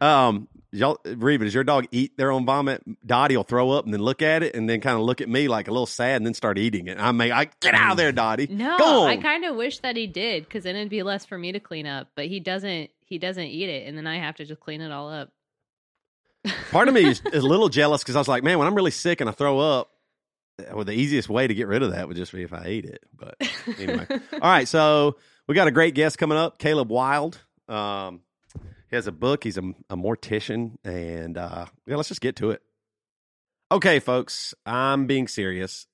Um, y'all, Reba, does your dog eat their own vomit? Dottie will throw up and then look at it and then kind of look at me like a little sad and then start eating it. I may, I get out of there, Dottie. No. I kind of wish that he did because then it'd be less for me to clean up. But he doesn't. He doesn't eat it, and then I have to just clean it all up. Part of me is, is a little jealous because I was like, man, when I'm really sick and I throw up, well, the easiest way to get rid of that would just be if I ate it. But anyway, all right. So we got a great guest coming up, Caleb Wilde. Um, he has a book. He's a, a mortician, and uh, yeah, let's just get to it. Okay, folks, I'm being serious.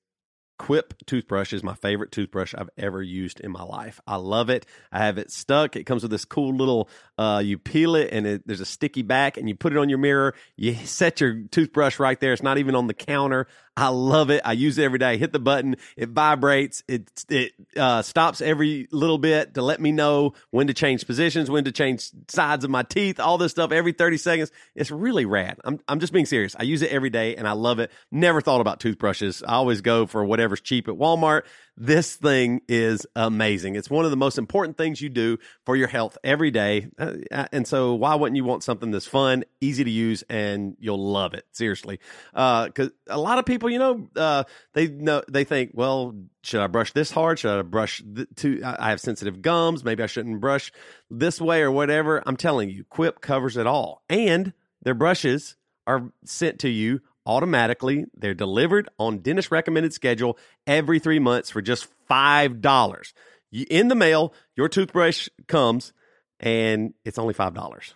Quip toothbrush is my favorite toothbrush I've ever used in my life. I love it. I have it stuck. It comes with this cool little. Uh, you peel it, and it, there's a sticky back, and you put it on your mirror. You set your toothbrush right there. It's not even on the counter. I love it. I use it every day. Hit the button. It vibrates. It it uh, stops every little bit to let me know when to change positions, when to change sides of my teeth, all this stuff every 30 seconds. It's really rad. I'm I'm just being serious. I use it every day and I love it. Never thought about toothbrushes. I always go for whatever's cheap at Walmart. This thing is amazing. It's one of the most important things you do for your health every day. Uh, and so why wouldn't you want something that's fun, easy to use, and you'll love it? Seriously. Because a lot of people, you know, uh, they know they think, well, should I brush this hard? Should I brush th- I have sensitive gums. Maybe I shouldn't brush this way or whatever. I'm telling you, Quip covers it all. And their brushes are sent to you automatically. They're delivered on dentist recommended schedule every three months for just five dollars. In the mail, your toothbrush comes, and it's only five dollars.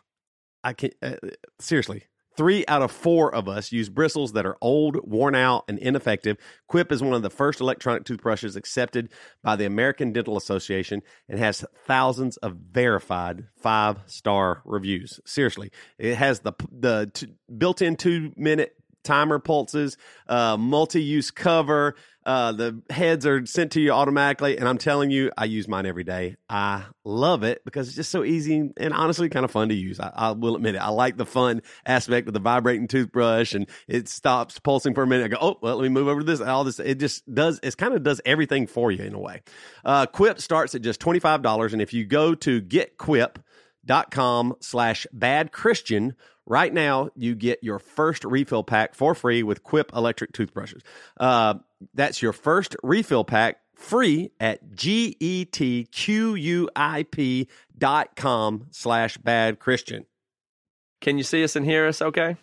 I can uh, seriously. Three out of four of us use bristles that are old, worn out, and ineffective. Quip is one of the first electronic toothbrushes accepted by the American Dental Association and has thousands of verified five star reviews. Seriously, it has the the t- built in two minute timer pulses, uh, multi use cover. Uh, the heads are sent to you automatically, and I'm telling you, I use mine every day. I love it because it's just so easy and honestly kind of fun to use. I, I will admit it. I like the fun aspect of the vibrating toothbrush, and it stops pulsing for a minute. I go, oh, well, let me move over to this. All this, it just does. It kind of does everything for you in a way. Uh, Quip starts at just twenty five dollars, and if you go to getquip.com slash bad Christian. Right now, you get your first refill pack for free with Quip electric toothbrushes. Uh, that's your first refill pack free at getquip dot com slash bad Christian. Can you see us and hear us? Okay.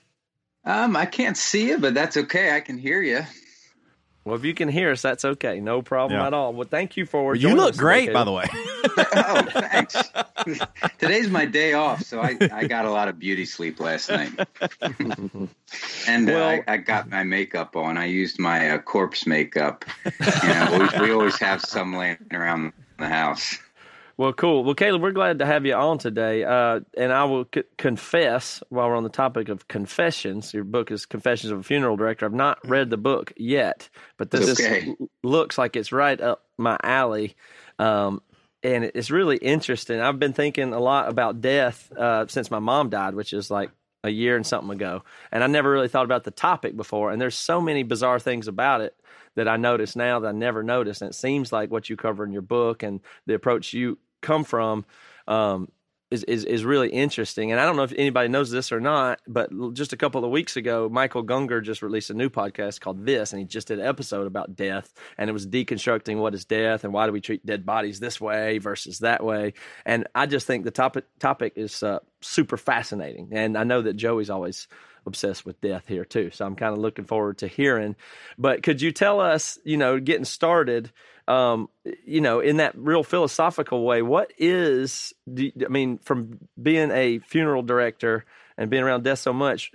Um, I can't see you, but that's okay. I can hear you. Well, if you can hear us, that's okay. No problem Yeah. at all. Well, thank you for you look us today, great, by the way. oh, thanks. Today's my day off, so I, I got a lot of beauty sleep last night. and uh, Well- I, I got my makeup on. I used my uh, corpse makeup. You know, we, we always have some laying around the house. Well, cool. Well, Caleb, we're glad to have you on today. Uh, and I will c- confess, while we're on the topic of confessions, your book is Confessions of a Funeral Director. I've not read the book yet, but this okay. is, looks like it's right up my alley. Um, and it's really interesting. I've been thinking a lot about death uh, since my mom died, which is like a year and something ago. And I never really thought about the topic before. And there's so many bizarre things about it that I notice now that I never noticed. And it seems like what you cover in your book and the approach you come from um, is, is is really interesting. And I don't know if anybody knows this or not, but just a couple of weeks ago, Michael Gungor just released a new podcast called This, and he just did an episode about death, and it was deconstructing what is death and why do we treat dead bodies this way versus that way. And I just think the topic topic is uh, super fascinating, and I know that Joey's always obsessed with death here too. So I'm kind of looking forward to hearing. But could you tell us, you know, getting started, um, you know, in that real philosophical way, what is, you- I mean, from being a funeral director and being around death so much,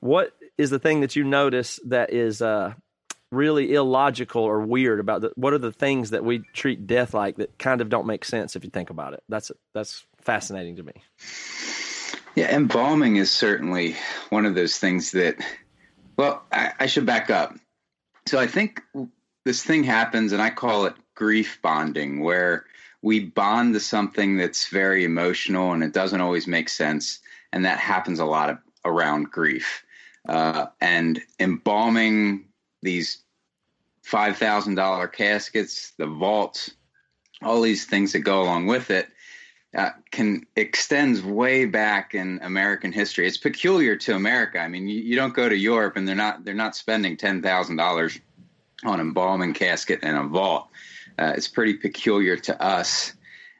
what is the thing that you notice that is uh, really illogical or weird about the, what are the things that we treat death like that kind of don't make sense if you think about it? That's that's fascinating to me. Yeah, embalming is certainly one of those things that, well, I, I should back up. So I think this thing happens, and I call it grief bonding, where we bond to something that's very emotional and it doesn't always make sense. And that happens a lot of, around grief. Uh, and embalming these $5,000 caskets, the vaults, all these things that go along with it uh, can extends way back in American history. It's peculiar to America. I mean, you, you don't go to Europe and they're not they're not spending ten thousand dollars on embalming casket and a vault. Uh, it's pretty peculiar to us,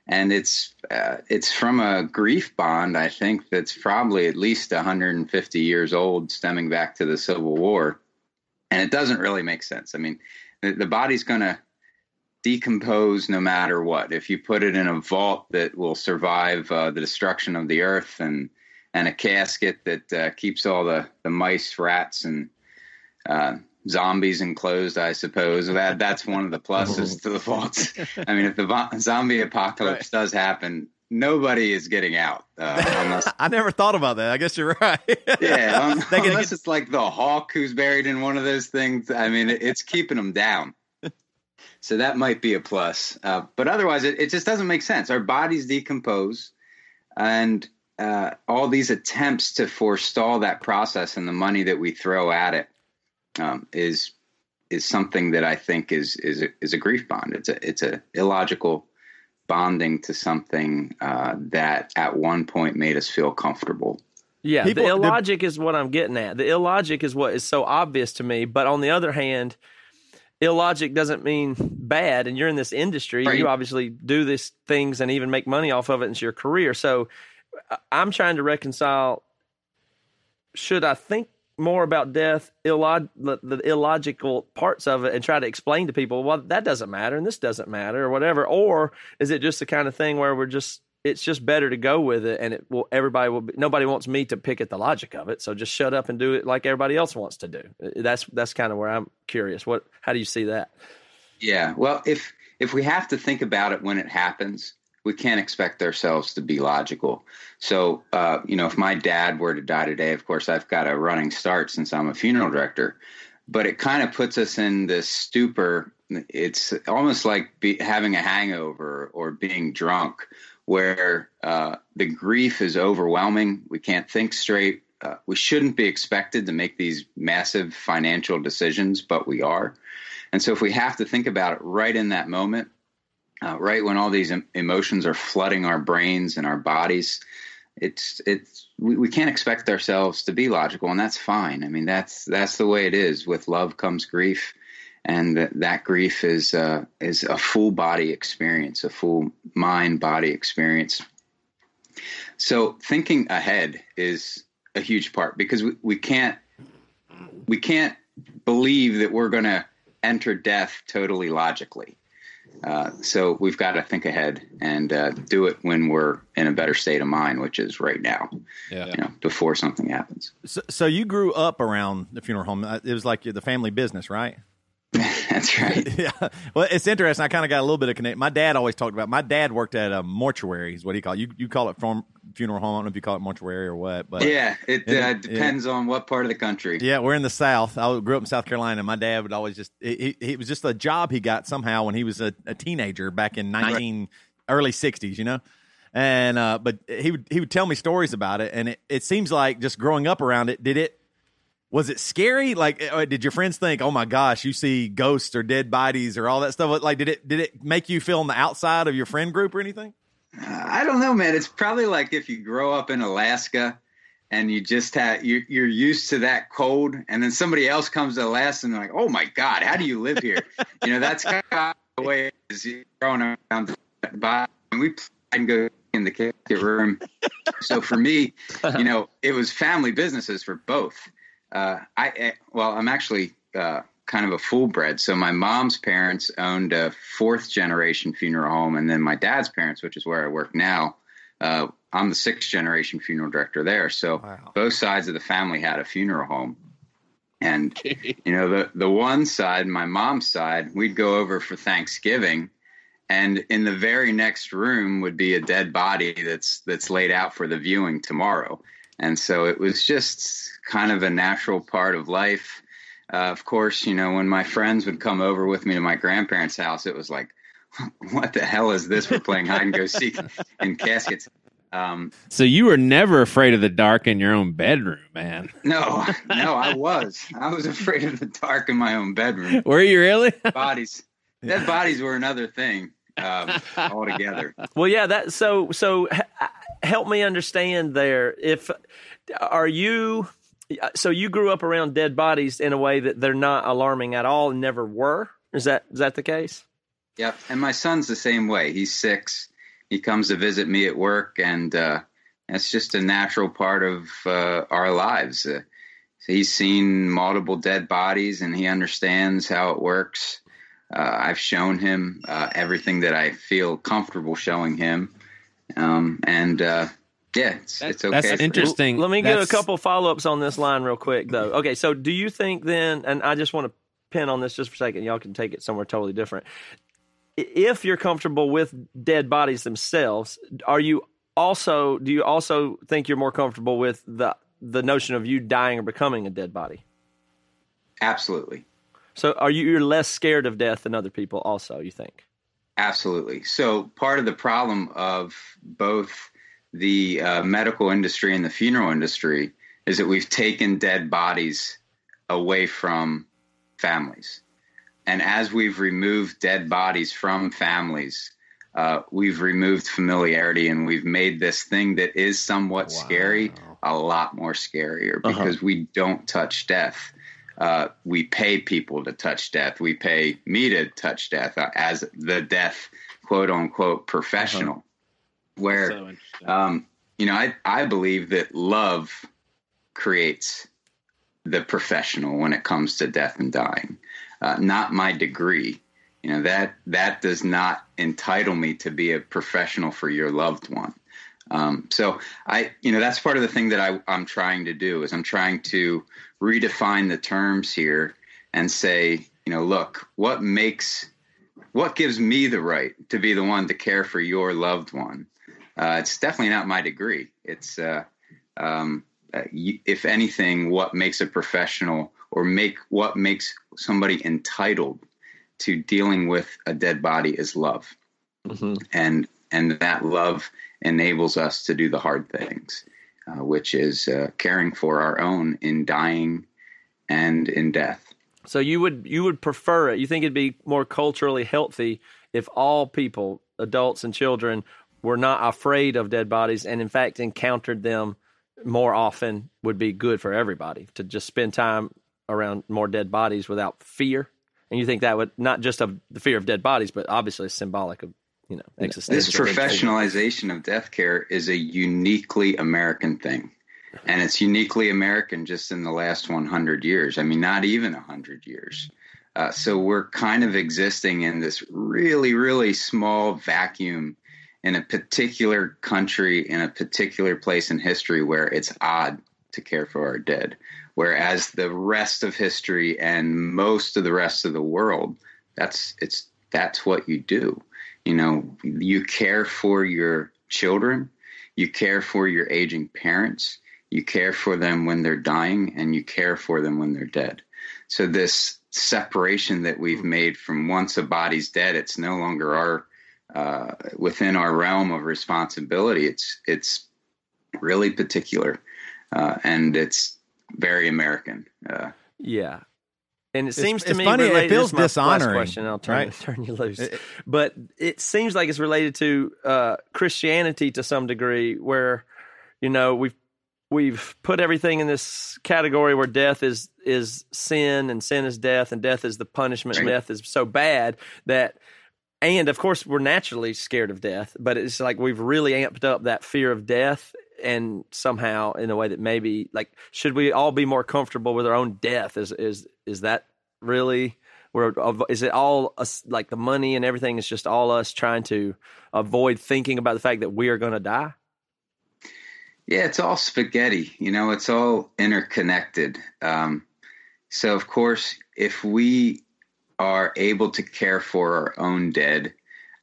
and it's uh, it's from a grief bond. I think that's probably at least 150 years old, stemming back to the Civil War, and it doesn't really make sense. I mean, the, the body's going to decompose no matter what. If you put it in a vault that will survive uh, the destruction of the earth, and and a casket that uh, keeps all the the mice, rats, and uh, zombies enclosed, I suppose that that's one of the pluses to the vaults. I mean, if the vo- zombie apocalypse does happen, nobody is getting out uh, unless. I never thought about that. I guess you're right. Yeah, They unless get- it's like the hawk who's buried in one of those things. I mean, it, it's keeping them down. So that might be a plus. Uh, but otherwise, it, it just doesn't make sense. Our bodies decompose, and uh, all these attempts to forestall that process and the money that we throw at it um, is is something that I think is is a, is a grief bond. It's a it's a illogical bonding to something uh, that at one point made us feel comfortable. Yeah, People- the the- illogic is what I'm getting at. The illogic is what is so obvious to me. But on the other hand, illogic doesn't mean bad. And you're in this industry. Right. You obviously do these things and even make money off of it. It's your career. So I'm trying to reconcile. Should I think more about death, illog- the, illogical parts of it, and try to explain to people, well, that doesn't matter and this doesn't matter or whatever? Or is it just the kind of thing where we're just it's just better to go with it and it will everybody will be, nobody wants me to pick at the logic of it so just shut up and do it like everybody else wants to do uh, that's that's kind of where i'm curious what how do you see that Yeah. Well, if if we have to think about it when it happens, we can't expect ourselves to be logical. So, uh, you know, if my dad were to die today, of course, I've got a running start since I'm a funeral director. But it kind of puts us in this stupor. It's almost like be, having a hangover or being drunk, where uh, the grief is overwhelming. We can't think straight. Uh, we shouldn't be expected to make these massive financial decisions, but we are. And so, if we have to think about it right in that moment, uh, right when all these em- emotions are flooding our brains and our bodies, it's it's we, we can't expect ourselves to be logical, and that's fine. I mean, that's that's the way it is. With love comes grief, and that that grief is uh, is a full body experience, a full mind body experience. So, thinking ahead is a huge part because we, we can't we can't believe that we're going to enter death totally logically. Uh, so we've got to think ahead and uh, do it when we're in a better state of mind, which is right now. Yeah. You know, before something happens. So, so you grew up around the funeral home. Uh, It was like the family business, right? That's right. yeah. Well, it's interesting. I kind of got a little bit of connect. My dad always talked about. My dad worked at a mortuary. Is what he called. You you call it farm, funeral home. I don't know if you call it mortuary or what. But yeah, it Yeah, uh, depends on what part of the country. Yeah, we're in the South. I grew up in South Carolina. My dad would always just he, he, it was just a job he got somehow when he was a, a teenager back in nineteen early sixties, you know. And uh, but he would he would tell me stories about it, and it, it seems like just growing up around it. Did it was it scary? Like, uh, did your friends think, "Oh my gosh, you see ghosts or dead bodies or all that stuff"? Like, did it did it make you feel on the outside of your friend group or anything? I don't know, man. It's probably like if you grow up in Alaska and you just have you're, you're used to that cold, and then somebody else comes to Alaska and they're like, "Oh my God, how do you live here?" you know, that's kind of the way it is growing around. By we and go in the room. so for me, you know, it was family businesses for both. Uh, I well, I'm actually uh, kind of a full bred. So my mom's parents owned a fourth generation funeral home, and then my dad's parents, which is where I work now, uh, I'm the sixth generation funeral director there. So both sides of the family had a funeral home. And you know the the one side, my mom's side, we'd go over for Thanksgiving, and in the very next room would be a dead body that's that's laid out for the viewing tomorrow. And so it was just kind of a natural part of life. Uh, of course, you know when my friends would come over with me to my grandparents' house, it was like, what the hell is this? We're playing hide and go seek in caskets. Um, So you were never afraid of the dark in your own bedroom, man. no, no, I was. I was afraid of the dark in my own bedroom. Were you really? Bodies, dead bodies were another thing um, altogether. Well, yeah. That so so. Help me understand there. If are you so you grew up around dead bodies in a way that they're not alarming at all and never were. Is that is that the case? Yep. And my son's the same way. He's six. He comes to visit me at work, and uh, it's just a natural part of uh, our lives. Uh, he's seen multiple dead bodies, and he understands how it works. Uh, I've shown him uh, everything that I feel comfortable showing him, um, and uh, yeah, it's, it's okay. That's interesting. Let me get a couple follow ups on this line real quick, though. Okay, so do you think then, and I just want to pin on this just for a second, y'all can take it somewhere totally different. If you're comfortable with dead bodies themselves, are you also, do you also think you're more comfortable with the, the notion of you dying or becoming a dead body? Absolutely. So are you, you're less scared of death than other people also, you think? Absolutely. So part of the problem of both the uh, medical industry and the funeral industry is that we've taken dead bodies away from families. And as we've removed dead bodies from families, uh, we've removed familiarity and we've made this thing that is somewhat scary a lot more scarier because we don't touch death. Uh, we pay people to touch death. We pay me to touch death uh, as the death, quote unquote, professional. Where, um, you know, I, I believe that love creates the professional when it comes to death and dying, uh, not my degree. You know that that does not entitle me to be a professional for your loved one. Um, so I, you know, that's part of the thing that I, I'm trying to do is I'm trying to redefine the terms here and say, you know, look, what makes, what gives me the right to be the one to care for your loved one? Uh, it's definitely not my degree. It's, uh, um, uh, if anything, what makes a professional or make what makes somebody entitled to dealing with a dead body is love and and that love enables us to do the hard things, uh, which is uh, caring for our own in dying and in death. So you would you would prefer it? You think it'd be more culturally healthy if all people, adults and children, were not afraid of dead bodies and in fact encountered them more often would be good for everybody to just spend time around more dead bodies without fear. And you think that would not just of the fear of dead bodies, but obviously symbolic of you know existential. This professionalization of death care is a uniquely American thing. And it's uniquely American just in the last 100 years. I mean, not even 100 years. Uh, so we're kind of existing in this really, really small vacuum in a particular country, in a particular place in history where it's odd to care for our dead. Whereas the rest of history and most of the rest of the world, that's it's that's what you do. You know, you care for your children, you care for your aging parents, you care for them when they're dying, and you care for them when they're dead. So this separation that we've made from once a body's dead, it's no longer our uh, within our realm of responsibility. It's it's really particular, uh, and it's very American. Uh, Yeah. And it It's- seems to it's me funny, it feels this is my last dishonoring, question. I'll turn, right? turn you loose. It- but it seems like it's related to uh, Christianity to some degree, where you know we've we've put everything in this category where death is is sin and sin is death and death is the punishment Right. death is so bad that and of course we're naturally scared of death but it's like we've really amped up that fear of death and somehow in a way that maybe like should we all be more comfortable with our own death is is is that really where is it all us like the money and everything is just all us trying to avoid thinking about the fact that we are going to die Yeah, it's all spaghetti. You know, it's all interconnected. Um, so, of course, if we are able to care for our own dead,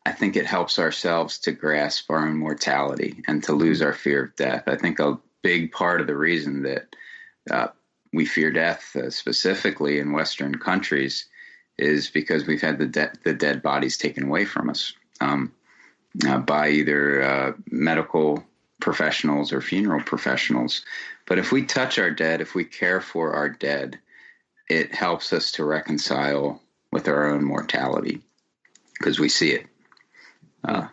I think it helps ourselves to grasp our own mortality and to lose our fear of death. I think a big part of the reason that uh, we fear death, uh, specifically in Western countries, is because we've had the, de- the dead bodies taken away from us um, uh, by either uh, medical professionals or funeral professionals. But if we touch our dead, if we care for our dead, it helps us to reconcile with our own mortality because we see it uh,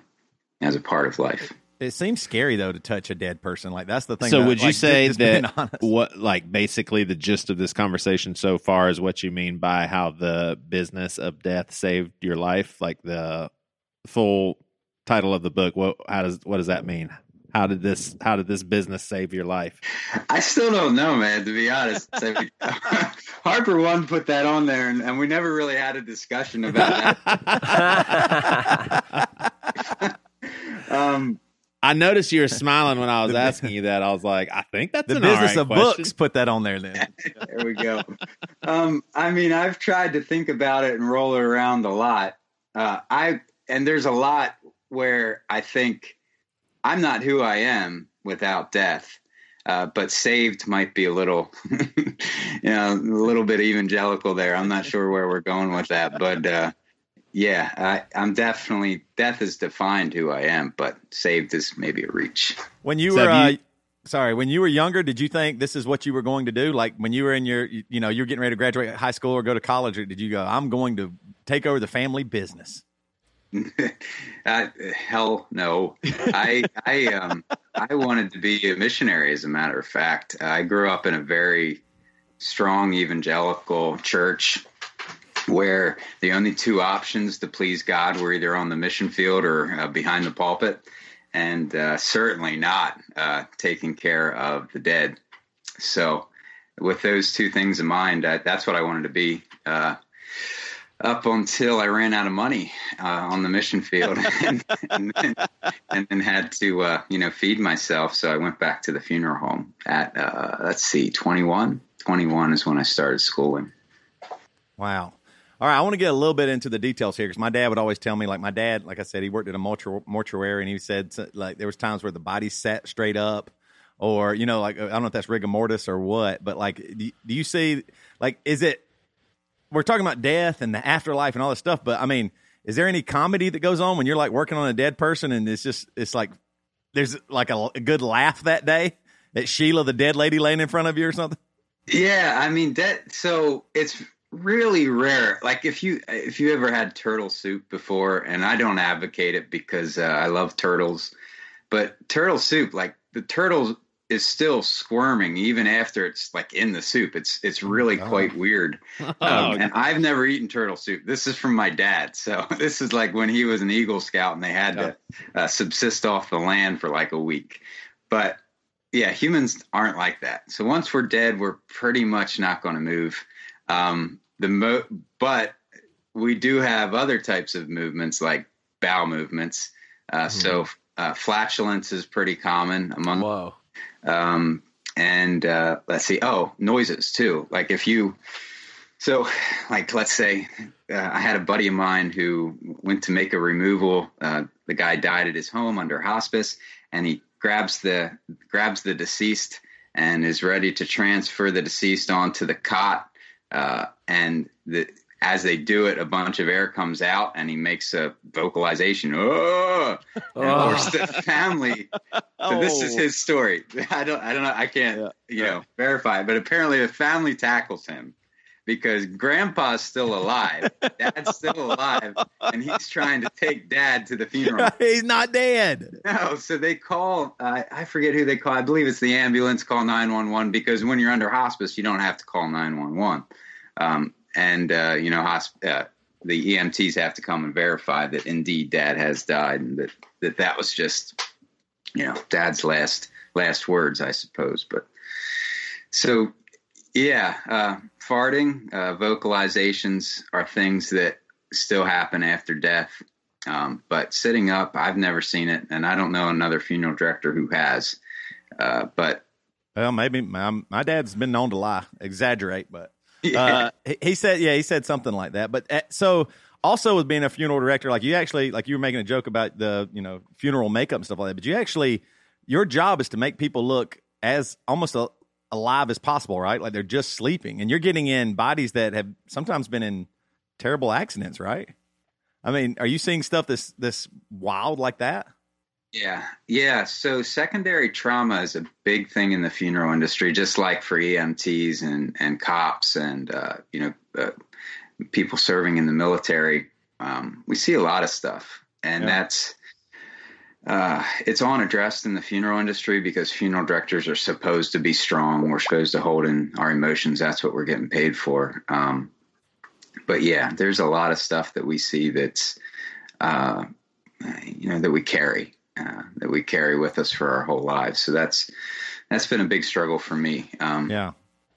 as a part of life. It seems scary though to touch a dead person. Like that's the thing. So that- would you like, say just being that what like basically the gist of this conversation so far is what you mean by how the business of death saved your life? Like the full title of the book. What how does what does that mean? How did this how did this business save your life? I still don't know, man, to be honest. HarperOne put that on there, and, and we never really had a discussion about that. Um, I noticed you were smiling when I was asking you that. I was like, I think that's the an business alright of question. books put that on there then. there we go. Um, I mean, I've tried to think about it and roll it around a lot. Uh, I and there's a lot where I think I'm not who I am without death. Uh, but saved might be a little, you know, a little bit evangelical there. I'm not sure where we're going with that, but uh, yeah, I, I'm definitely death is defined who I am, but saved is maybe a reach. When you So were, have uh, you- sorry, when you were younger, did you think this is what you were going to do? Like when you were in your, you you know, you're getting ready to graduate high school or go to college, or did you go, I'm going to take over the family business? uh, hell no. I I um I wanted to be a missionary. As a matter of fact, I grew up in a very strong evangelical church where the only two options to please God were either on the mission field or uh, behind the pulpit, and uh, certainly not uh, taking care of the dead. So, with those two things in mind, uh, that's what I wanted to be. Up until I ran out of money uh, on the mission field, and, and, then, and then had to, uh, you know, feed myself. So I went back to the funeral home at, uh, let's see, 21. 21 is when I started schooling. Wow. All right, I want to get a little bit into the details here because my dad would always tell me, like my dad, like I said, he worked at a mortu- mortuary, and he said like there was times where the body sat straight up, or you know, like I don't know if that's rigor mortis or what, but like, do, do you see, like, is it? We're talking about death and the afterlife and all this stuff, but I mean, is there any comedy that goes on when you're like working on a dead person and it's just it's like there's like a, a good laugh that day at Sheila, the dead lady, laying in front of you or something? Yeah, I mean that. So it's really rare. Like if you if you ever had turtle soup before, and I don't advocate it because uh, I love turtles, but turtle soup, like the turtle is still squirming even after it's like in the soup. It's it's really quite weird. Um, and I've never eaten turtle soup. This is from my dad. So this is like when he was an Eagle Scout and they had to uh, subsist off the land for like a week. But yeah, humans aren't like that. So once we're dead, we're pretty much not going to move. Um, the mo- but we do have other types of movements like bowel movements. Uh, So uh, flatulence is pretty common among Whoa. Um, and uh, let's see. Oh noises too. Like if you so like let's say uh, i had a buddy of mine who went to make a removal. Uh, the guy died at his home under hospice and he grabs the grabs the deceased and is ready to transfer the deceased onto the cot. Uh, and the as they do it, a bunch of air comes out, and he makes a vocalization. Oh, and of course, the family so this is Oh. his story. I don't, I don't know, I can't, you know, verify it, but apparently the family tackles him because Grandpa's still alive, Dad's still alive, and he's trying to take Dad to the funeral. He's not dead. No, so they call. Uh, I forget who they call. I believe it's the ambulance. Call nine one one because when you're under hospice, you don't have to call nine one one. And uh, you know, hosp- uh, the EMTs have to come and verify that indeed Dad has died, and that that that was just, you know, Dad's last last words, I suppose. But so, yeah, uh, farting, uh, vocalizations are things that still happen after death. Um, but sitting up, I've never seen it, and I don't know another funeral director who has. Uh, but Well, maybe my, my dad's been known to lie, exaggerate, but yeah, uh, he, said, yeah, he said something like that. But uh, so also with being a funeral director, like you actually, like you were making a joke about the, you know, funeral makeup and stuff like that, but you actually, your job is to make people look as almost a, alive as possible, right? Like they're just sleeping, and you're getting in bodies that have sometimes been in terrible accidents, right? I mean, are you seeing stuff this this wild like that? Yeah, yeah. So secondary trauma is a big thing in the funeral industry, just like for EMTs and and cops and uh, you know uh, people serving in the military. Um, we see a lot of stuff, and Yeah. that's uh, it's unaddressed in the funeral industry because funeral directors are supposed to be strong. We're supposed to hold in our emotions. That's what we're getting paid for. Um, but yeah, there's a lot of stuff that we see that's, uh, you know, that we carry, uh, that we carry with us for our whole lives. So that's that's been a big struggle for me. Um, Yeah.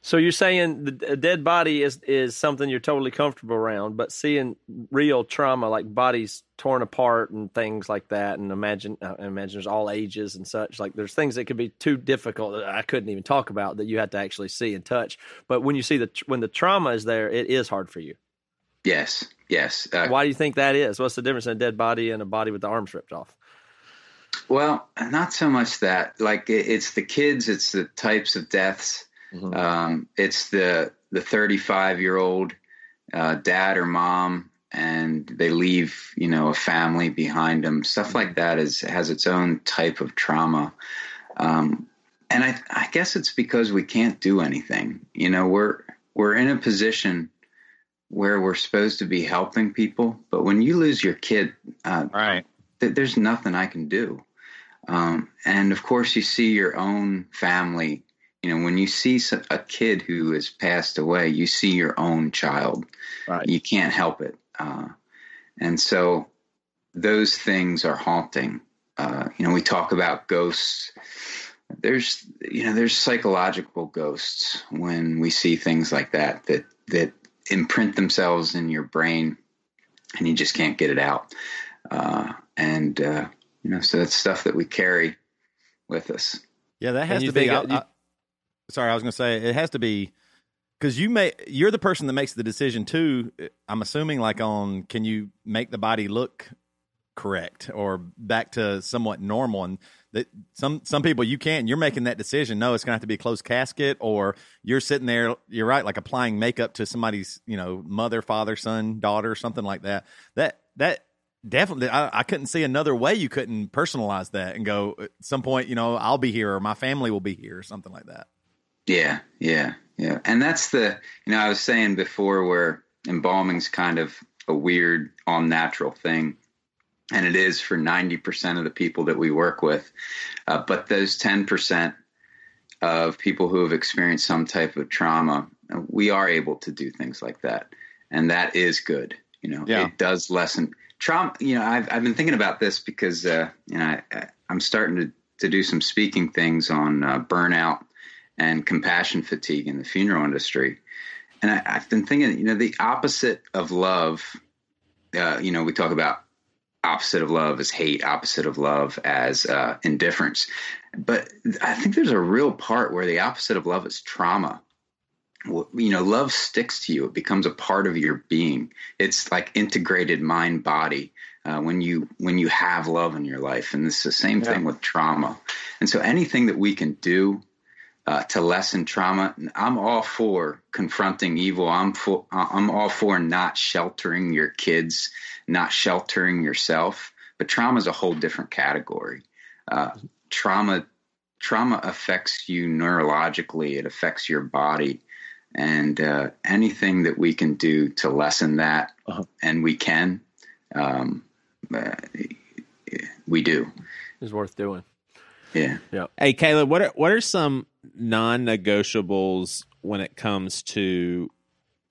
So you're saying the a dead body is is something you're totally comfortable around, but seeing real trauma like bodies torn apart and things like that, and imagine uh, imagine there's all ages and such. Like there's things that could be too difficult that I couldn't even talk about that you had to actually see and touch. But when you see the when the trauma is there, it is hard for you. Yes, yes. Uh, Why do you think that is? What's the difference in a dead body and a body with the arms ripped off? Well, not so much that. Like it, it's the kids, it's the types of deaths. Mhm. Um, it's the the 35 year old uh, dad or mom, and they leave you know a family behind them. Stuff like that is has its own type of trauma. Um, and I, I guess it's because we can't do anything. You know, we're we're in a position where we're supposed to be helping people, but when you lose your kid, uh, Right. Th- there's nothing I can do. Um, and of course, you see your own family. You know, when you see a kid who has passed away, you see your own child. Right. You can't help it. Uh, and so those things are haunting. Uh, you know, we talk about ghosts. There's, you know, there's psychological ghosts when we see things like that that that imprint themselves in your brain, and you just can't get it out. Uh, and uh, you know, so that's stuff that we carry with us. Yeah, that has to be. I, I- sorry, I was going to say it has to be because you may you're the person that makes the decision too. I'm assuming like on can you make the body look correct or back to somewhat normal and that some some people you can't you're making that decision no it's going to have to be a closed casket or you're sitting there you're right like applying makeup to somebody's you know mother father son daughter something like that that that definitely I, I couldn't see another way you couldn't personalize that and go at some point you know i'll be here or my family will be here or something like that Yeah, yeah, yeah. And that's the, you know, I was saying before where embalming's kind of a weird, unnatural thing. And it is for 90% of the people that we work with. Uh, but those 10% of people who have experienced some type of trauma, uh, we are able to do things like that. And that is good. You know, Yeah. it does lessen trauma. You know, I've, I've been thinking about this because, uh, you know, I, I'm starting to, to do some speaking things on uh, burnout and compassion fatigue in the funeral industry. and I, I've been thinking, you know, the opposite of love. Uh, you know, we talk about opposite of love is hate, opposite of love as uh, indifference. But I think there's a real part where the opposite of love is trauma. You know, love sticks to you. It becomes a part of your being. It's like integrated mind body uh, when you when you have love in your life, and it's the same thing with trauma. And so, anything that we can do uh, to lessen trauma. I'm all for confronting evil. I'm for, I'm all for not sheltering your kids, not sheltering yourself. But trauma is a whole different category. Uh, trauma trauma affects you neurologically. It affects your body, and uh, anything that we can do to lessen that, Uh-huh. and we can, um, uh, we do. Is worth doing. Yeah. Yeah. Hey, Caleb, what are what are some non-negotiables when it comes to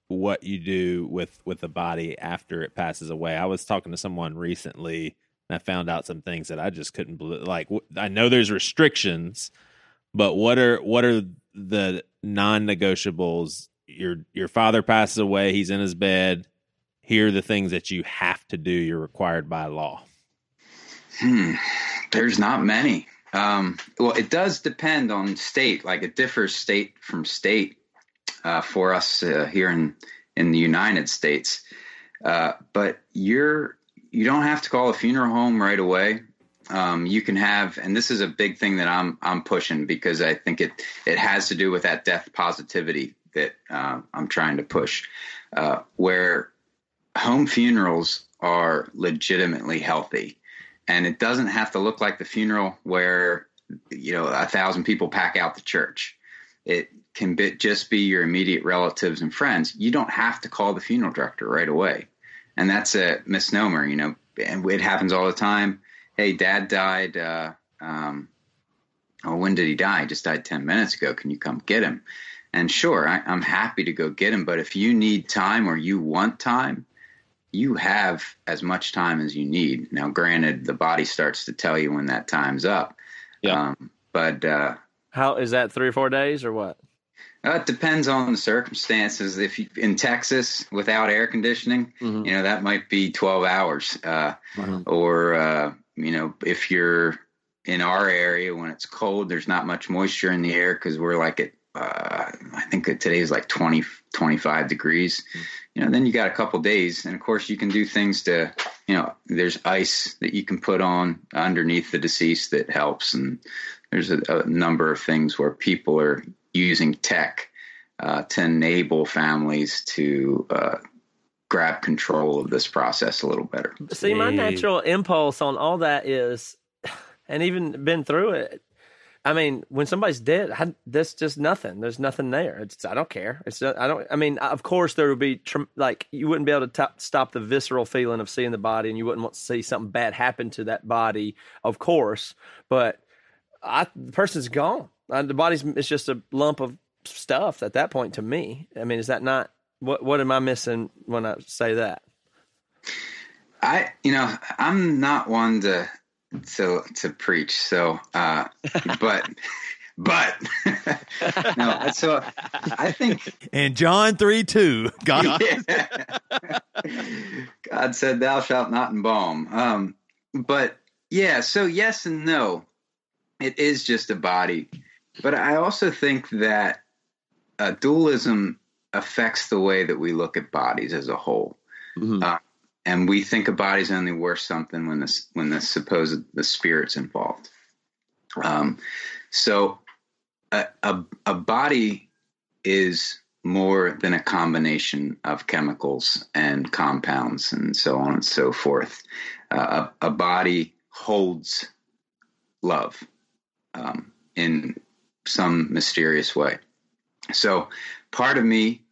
what you do with with the body after it passes away? I was talking to someone recently, and I found out some things that I just couldn't believe. Like, I know there's restrictions, but what are what are the non-negotiables? Your your father passes away. He's in his bed. Here are the things that you have to do. You're required by law. Hmm. There's not many. Um, well, it does depend on state. Like it differs state from state. Uh, for us uh, here in in the United States, uh, but you're you don't have to call a funeral home right away. Um, you can have, and this is a big thing that I'm I'm pushing because I think it it has to do with that death positivity that uh, I'm trying to push, uh, where home funerals are legitimately healthy. And it doesn't have to look like the funeral where you know a thousand people pack out the church. It can be, just be your immediate relatives and friends. You don't have to call the funeral director right away. And that's a misnomer you know and it happens all the time hey dad died uh, um, oh when did he die he just died 10 minutes ago can you come get him and sure I, i'm happy to go get him but if you need time or you want time you have as much time as you need. Now, granted, the body starts to tell you when that time's up. Yeah. Um, but uh, How is that? Three or four days or what? uh, it depends on the circumstances. If you, in Texas without air conditioning, Mhm. you know that might be twelve hours. Uh, Or uh, you know, if you're in our area when it's cold, there's not much moisture in the air because we're like at uh, I think today is like 20, 25 degrees. You know, then you got a couple days, and of course you can do things to, you know, there's ice that you can put on underneath the deceased that helps, and there's a, a number of things where people are using tech uh, to enable families to uh, grab control of this process a little better. See, my natural impulse on all that is, and even been through it. I mean, when somebody's dead, I, there's just nothing. There's nothing there. It's I don't care. It's not, I don't. I mean, of course there would be like you wouldn't be able to top, stop the visceral feeling of seeing the body, and you wouldn't want to see something bad happen to that body, of course. But I, the person's gone. Uh, the body's it's just a lump of stuff at that point. To me, I mean, is that not what? What am I missing when I say that? I, you know, I'm not one to to to preach. So, uh, but but no. So I think And John 3 2. God. God said, "Thou shalt not embalm." Um, but yeah, so yes and no. It is just a body, but I also think that uh, dualism affects the way that we look at bodies as a whole. Mm-hmm. Uh, and we think a body's only worth something when the when the supposed the spirit's involved. Um, so a, a a body is more than a combination of chemicals and compounds and so on and so forth. Uh, a, a body holds love um, in some mysterious way. So part of me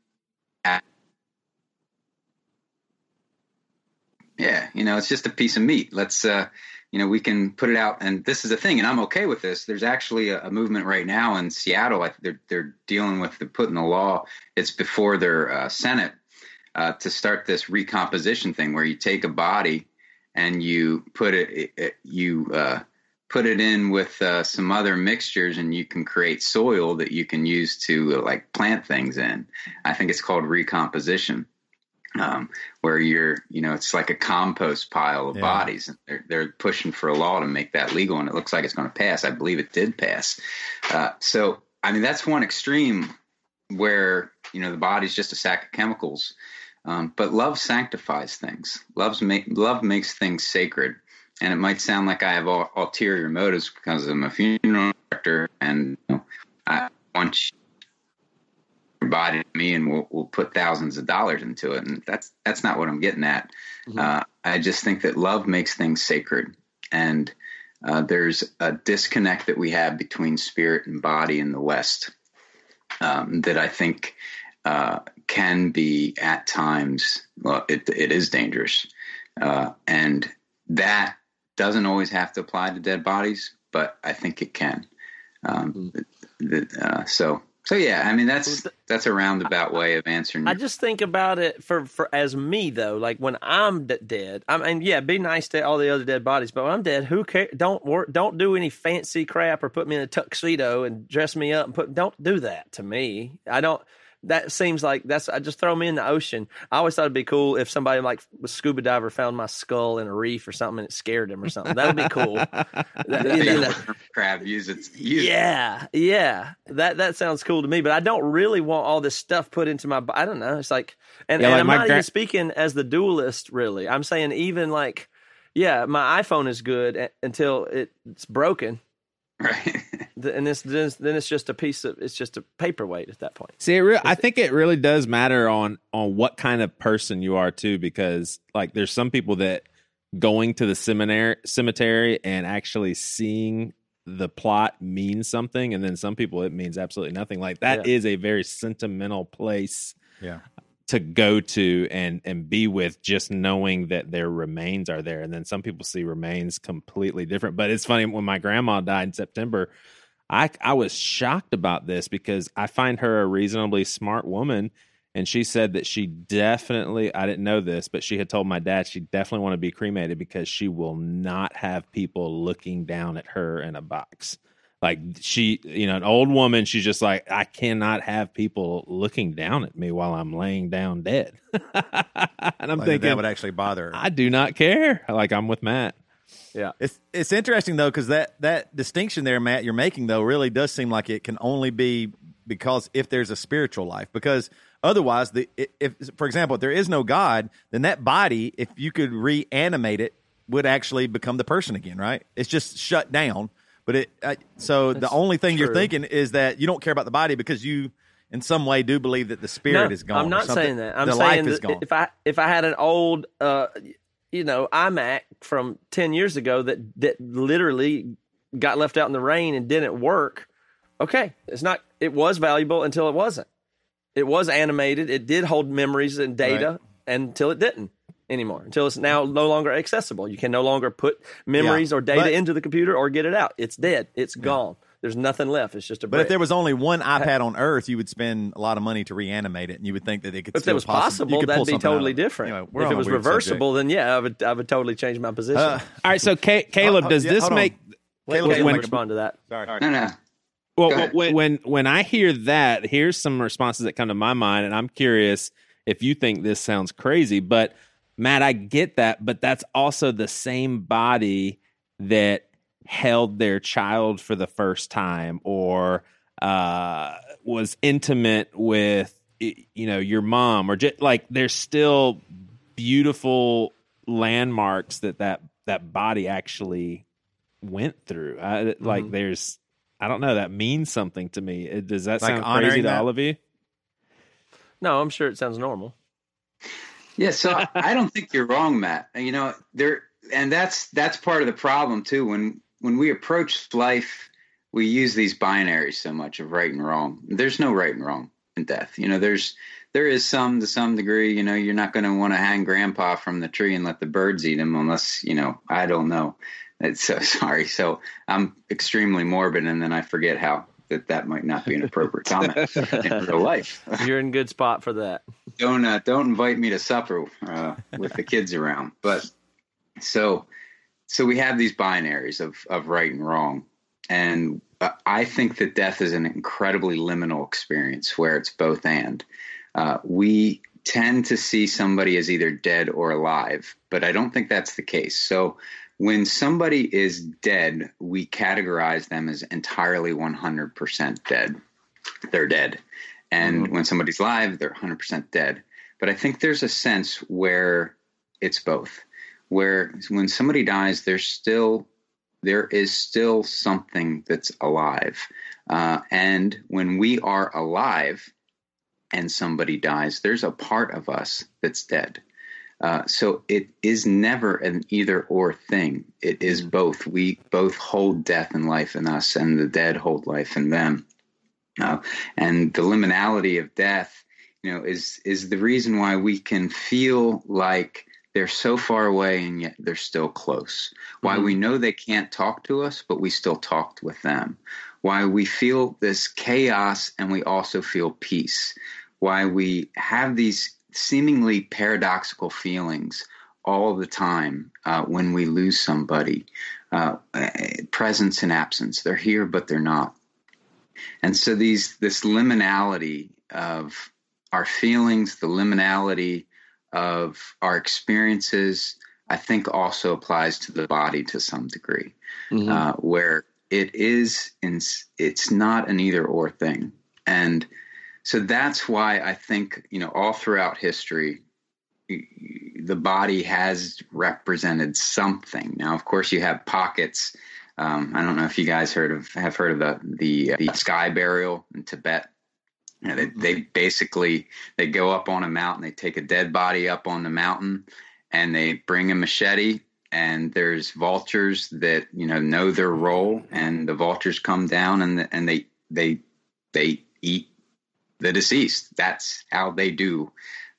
yeah, you know, it's just a piece of meat. Let's, uh, you know, we can put it out. And this is a thing, and I'm okay with this. There's actually a, a movement right now in Seattle. They're they're dealing with the putting the law. It's before their uh, Senate uh, to start this recomposition thing, where you take a body and you put it, it you uh, put it in with uh, some other mixtures and you can create soil that you can use to like plant things in. I think it's called recomposition. Um, where you're, you know, it's like a compost pile of Yeah. bodies. And they're, they're pushing for a law to make that legal, and it looks like it's going to pass. I believe it did pass. Uh, so, I mean, that's one extreme where you know the body's just a sack of chemicals. Um, but love sanctifies things. Love's make, love makes things sacred. And it might sound like I have ul- ulterior motives because I'm a funeral director and you know, I want body to me and we'll, we'll put thousands of dollars into it. And that's, that's not what I'm getting at. Uh, I just think that love makes things sacred. And uh, there's a disconnect that we have between spirit and body in the West um, that I think uh, can be at times, well, it, it is dangerous. Uh, and that doesn't always have to apply to dead bodies, but I think it can. Um, the, uh, so, so yeah, I mean, that's, that's a roundabout way of answering. I just think about it for, for as me though. Like when I'm d- dead, I mean, yeah, be nice to all the other dead bodies, but when I'm dead, who care? Don't work. Don't do any fancy crap or put me in a tuxedo and dress me up and put. Don't do that to me. I don't. That seems like that's. I just throw me in the ocean. I always thought it'd be cool if somebody like a scuba diver found my skull in a reef or something and it scared him or something. That'd be cool. That- you know, crab use its use yeah, yeah. That that sounds cool to me, but I don't really want all this stuff put into my. I don't know. It's like, and, Yeah, and like I'm not gra- even speaking as the dualist. Really, I'm saying even like, yeah, my iPhone is good until it's broken, right. Th- and this, this then it's just a piece of it's just a paperweight at that point. See, it re- I think it really does matter on on what kind of person you are too, because like there's some people that going to the seminary cemetery and actually seeing the plot means something, and then some people it means absolutely nothing. Like that is Yeah. a very sentimental place Yeah. to go to and and be with just knowing that their remains are there and then some people see remains completely different but it's funny when my grandma died in September I I was shocked about this because I find her a reasonably smart woman and she said that she definitely I didn't know this but she had told my dad she definitely want to be cremated because she will not have people looking down at her in a box. Like she you know an old woman she's just like i cannot have people looking down at me while i'm laying down dead. And i'm Like, thinking that would actually bother her. i do not care. Like i'm with matt Yeah, it's it's interesting though because that that distinction there, Matt, you're making though really does seem like it can only be because if there's a spiritual life. Because otherwise the if, for example if there is no God then that body if you could reanimate it would actually become the person again right? It's just shut down. But it uh, so the only thing you're thinking is that you don't care about the body because you in some way do believe that the spirit no, is gone I'm not saying that. I'm the saying life is gone. if I if I had an old uh you know iMac from ten years ago that that literally got left out in the rain and didn't work, okay, it's not. It was valuable until it wasn't. It was animated. It did hold memories and data until it didn't anymore. Until it's now no longer accessible. You can no longer put memories Yeah, or data but- into the computer or get it out. It's dead. It's gone. There's nothing left. It's just a. But if there was only one iPad on Earth, you would spend a lot of money to reanimate it, and you would think that it could. If still that was possi- you possible, that'd be something out of totally different. Anyway, we're if it was weird reversible, then yeah, I would I would totally change my position. Uh, all right so Ca- caleb Uh, uh, does yeah, this make Caleb, Caleb when- respond to that. Sorry. No, no. Well, Go when, when when I hear that, here's some responses that come to my mind, and I'm curious if you think this sounds crazy. But Matt, I get that, but that's also the same body that held their child for the first time, or uh, was intimate with you know your mom, or just like there's still beautiful landmarks that that that body actually went through. I, Like Mm-hmm. there's, I don't know, that means something to me. It- Does that Like sound crazy to that? all of you? No, I'm sure it sounds normal. Yeah, so I- I don't think you're wrong, Matt. You know, there and that's that's part of the problem too. When when we approach life, we use these binaries so much of right and wrong. There's no right and wrong in death. You know, there's there is some to some degree. You know, you're not going to want to hang Grandpa from the tree and let the birds eat him unless you know. I don't know. It's so sorry. So I'm extremely morbid, and then I forget how that that might not be an appropriate comment in real life. You're in good spot for that. don't uh, don't invite me to supper uh, with the kids around. But so so we have these binaries of of right and wrong, and uh, I think that death is an incredibly liminal experience where it's both and. Uh, we tend to see somebody as either dead or alive, but I don't think that's the case. So when somebody is dead, we categorize them as entirely 100% dead. They're dead. And mm-hmm. when somebody's alive, they're 100% dead. But I think there's a sense where it's both. Where when somebody dies, there's still there is still something that's alive. Uh, and when we are alive and somebody dies, there's a part of us that's dead. Uh, so it is never an either or thing. It is mm-hmm. both. We both hold death and life in us, and the dead hold life in them. Uh, and the liminality of death, you know, is is the reason why we can feel like they're so far away and yet they're still close. Why mm-hmm. we know they can't talk to us, but we still talked with them. Why we feel this chaos and we also feel peace. Why we have these seemingly paradoxical feelings all the time uh, when we lose somebody. Uh, presence and absence. They're here, but they're not. And so these this liminality of our feelings, the liminality of our experiences, I think also applies to the body to some degree, mm-hmm. uh, where it is in, it's not an either or thing. And so that's why I think, you know, all throughout history, the body has represented something. Now, of course, you have pockets. Um, I don't know if you guys heard of have heard of the the, the sky burial in Tibet. Know, they, they basically they go up on a mountain, they take a dead body up on the mountain, and they bring a machete. And there's vultures that you know know their role, and the vultures come down and the, and they they they eat the deceased. That's how they do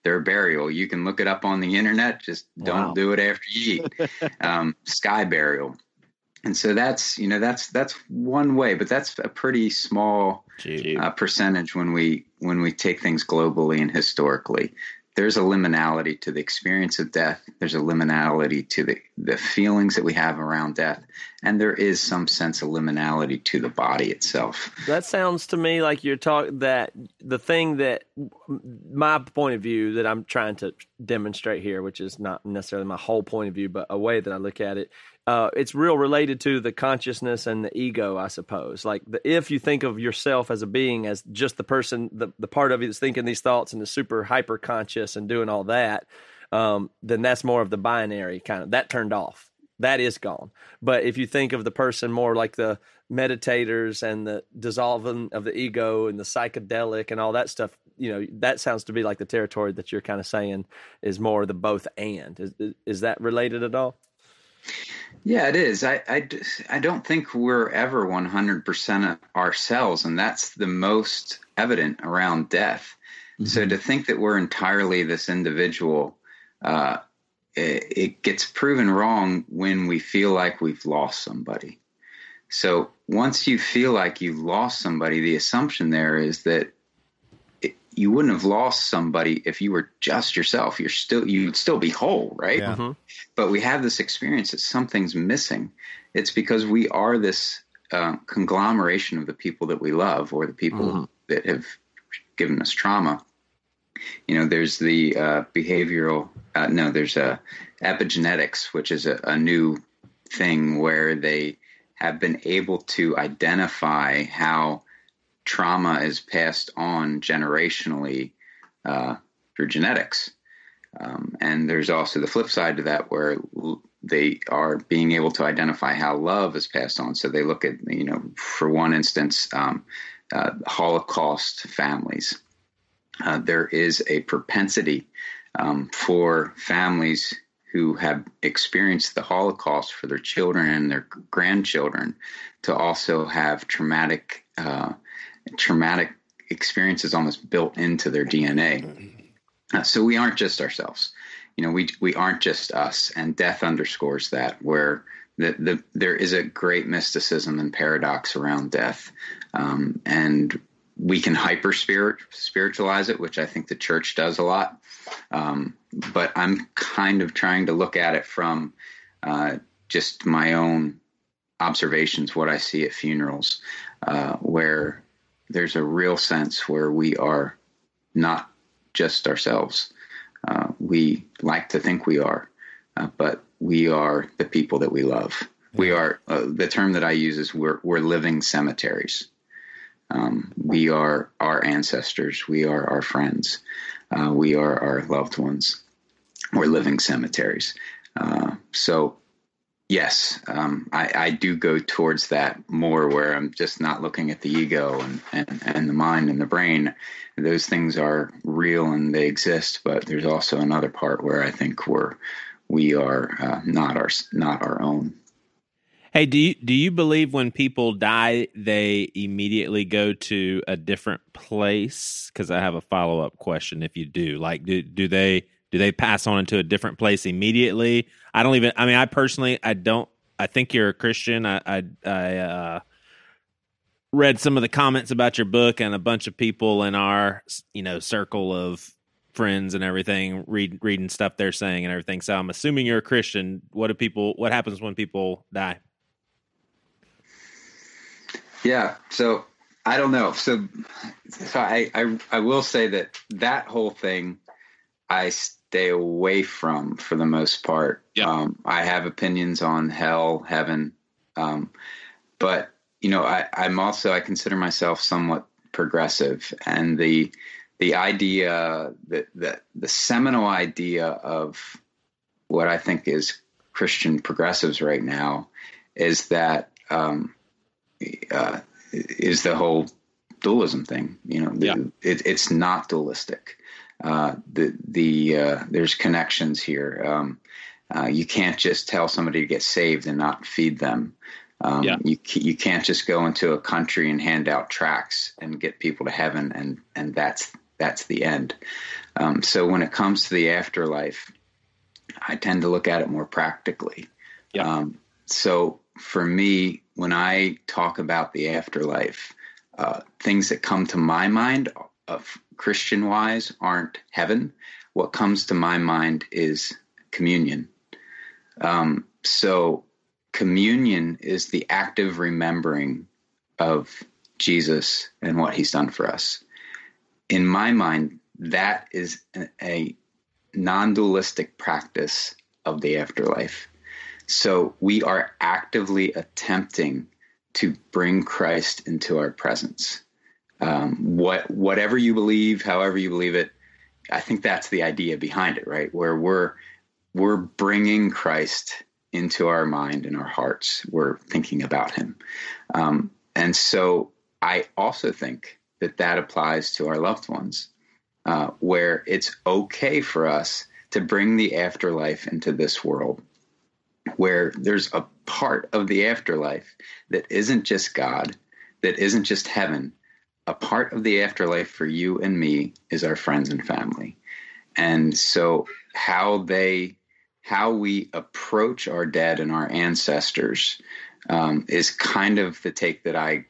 their burial. You can look it up on the internet. Just don't wow. do it after you eat. um, sky burial. And so that's you know that's that's one way, but that's a pretty small uh, percentage when we when we take things globally and historically there's a liminality to the experience of death. There's a liminality to the, the feelings that we have around death. And there is some sense of liminality to the body itself. That sounds to me like you're talking that the thing that my point of view that I'm trying to demonstrate here, which is not necessarily my whole point of view, but a way that I look at it, uh, it's real related to the consciousness and the ego, I suppose. Like the, if you think of yourself as a being, as just the person, the, the part of you that's thinking these thoughts and the super hyper conscious and doing all that, um, then that's more of the binary kind of that turned off. That is gone. But if you think of the person more like the meditators and the dissolving of the ego and the psychedelic and all that stuff, you know, that sounds to be like the territory that you're kind of saying is more the both and. Is, is that related at all? Yeah, it is. I, I, I don't think we're ever 100% ourselves, and that's the most evident around death. Mm-hmm. So to think that we're entirely this individual, uh, it, it gets proven wrong when we feel like we've lost somebody. So once you feel like you've lost somebody, the assumption there is that you wouldn't have lost somebody if you were just yourself. You're still you'd still be whole, right? Yeah. Mm-hmm. But we have this experience that something's missing. It's because we are this uh, conglomeration of the people that we love or the people mm-hmm. that have given us trauma. You know, there's the uh, behavioral. Uh, no, there's a epigenetics, which is a, a new thing where they have been able to identify how trauma is passed on generationally uh, through genetics. Um, and there's also the flip side to that where they are being able to identify how love is passed on. So they look at, you know, for one instance, um, uh, Holocaust families. Uh, there is a propensity um, for families who have experienced the Holocaust for their children and their grandchildren to also have traumatic uh, traumatic experiences almost built into their DNA. Uh, so we aren't just ourselves. You know, we we aren't just us, and death underscores that. Where the, the there is a great mysticism and paradox around death, um, and we can hyper spirit spiritualize it, which I think the church does a lot. Um, but I'm kind of trying to look at it from uh, just my own observations, what I see at funerals, uh, where there's a real sense where we are not just ourselves. Uh, we like to think we are, uh, but we are the people that we love. We are uh, the term that I use is we're we're living cemeteries. Um, we are our ancestors. We are our friends. Uh, we are our loved ones. We're living cemeteries. Uh, so yes, um, I, I, do go towards that more where I'm just not looking at the ego and, and, and the mind and the brain. Those things are real and they exist, but there's also another part where I think we're we are uh, not our not our own. Hey, do you do you believe when people die they immediately go to a different place? Because I have a follow up question. If you do, like, do do they do they pass on into a different place immediately? I don't even. I mean, I personally, I don't. I think you're a Christian. I I, I uh, read some of the comments about your book, and a bunch of people in our you know circle of friends and everything read reading stuff they're saying and everything. So I'm assuming you're a Christian. What do people? What happens when people die? Yeah. So I don't know. So, so I, I, I will say that that whole thing, I stay away from for the most part. Yeah. Um, I have opinions on hell, heaven, um, but you know, I, I'm also I consider myself somewhat progressive, and the the idea that the, the seminal idea of what I think is Christian progressives right now is that um, uh, is the whole dualism thing. You know, the, yeah. it, it's not dualistic. Uh, the the uh, there's connections here. Um, uh, you can't just tell somebody to get saved and not feed them. Um, yeah. You you can't just go into a country and hand out tracts and get people to heaven and and that's that's the end. Um, so when it comes to the afterlife, I tend to look at it more practically. Yeah. Um, so for me, when I talk about the afterlife, uh, things that come to my mind of Christian wise aren't heaven. What comes to my mind is communion. Um, so communion is the active remembering of Jesus and what he's done for us. In my mind, that is a, non dualistic practice of the afterlife. So we are actively attempting to bring Christ into our presence. Um, what whatever you believe, however you believe it, I think that's the idea behind it, right? Where we're we're bringing Christ into our mind and our hearts. We're thinking about Him, um, and so I also think that that applies to our loved ones, uh, where it's okay for us to bring the afterlife into this world where there's a part of the afterlife that isn't just God, that isn't just heaven. A part of the afterlife for you and me is our friends and family. And so how they how we approach our dead and our ancestors um, is kind of the take that I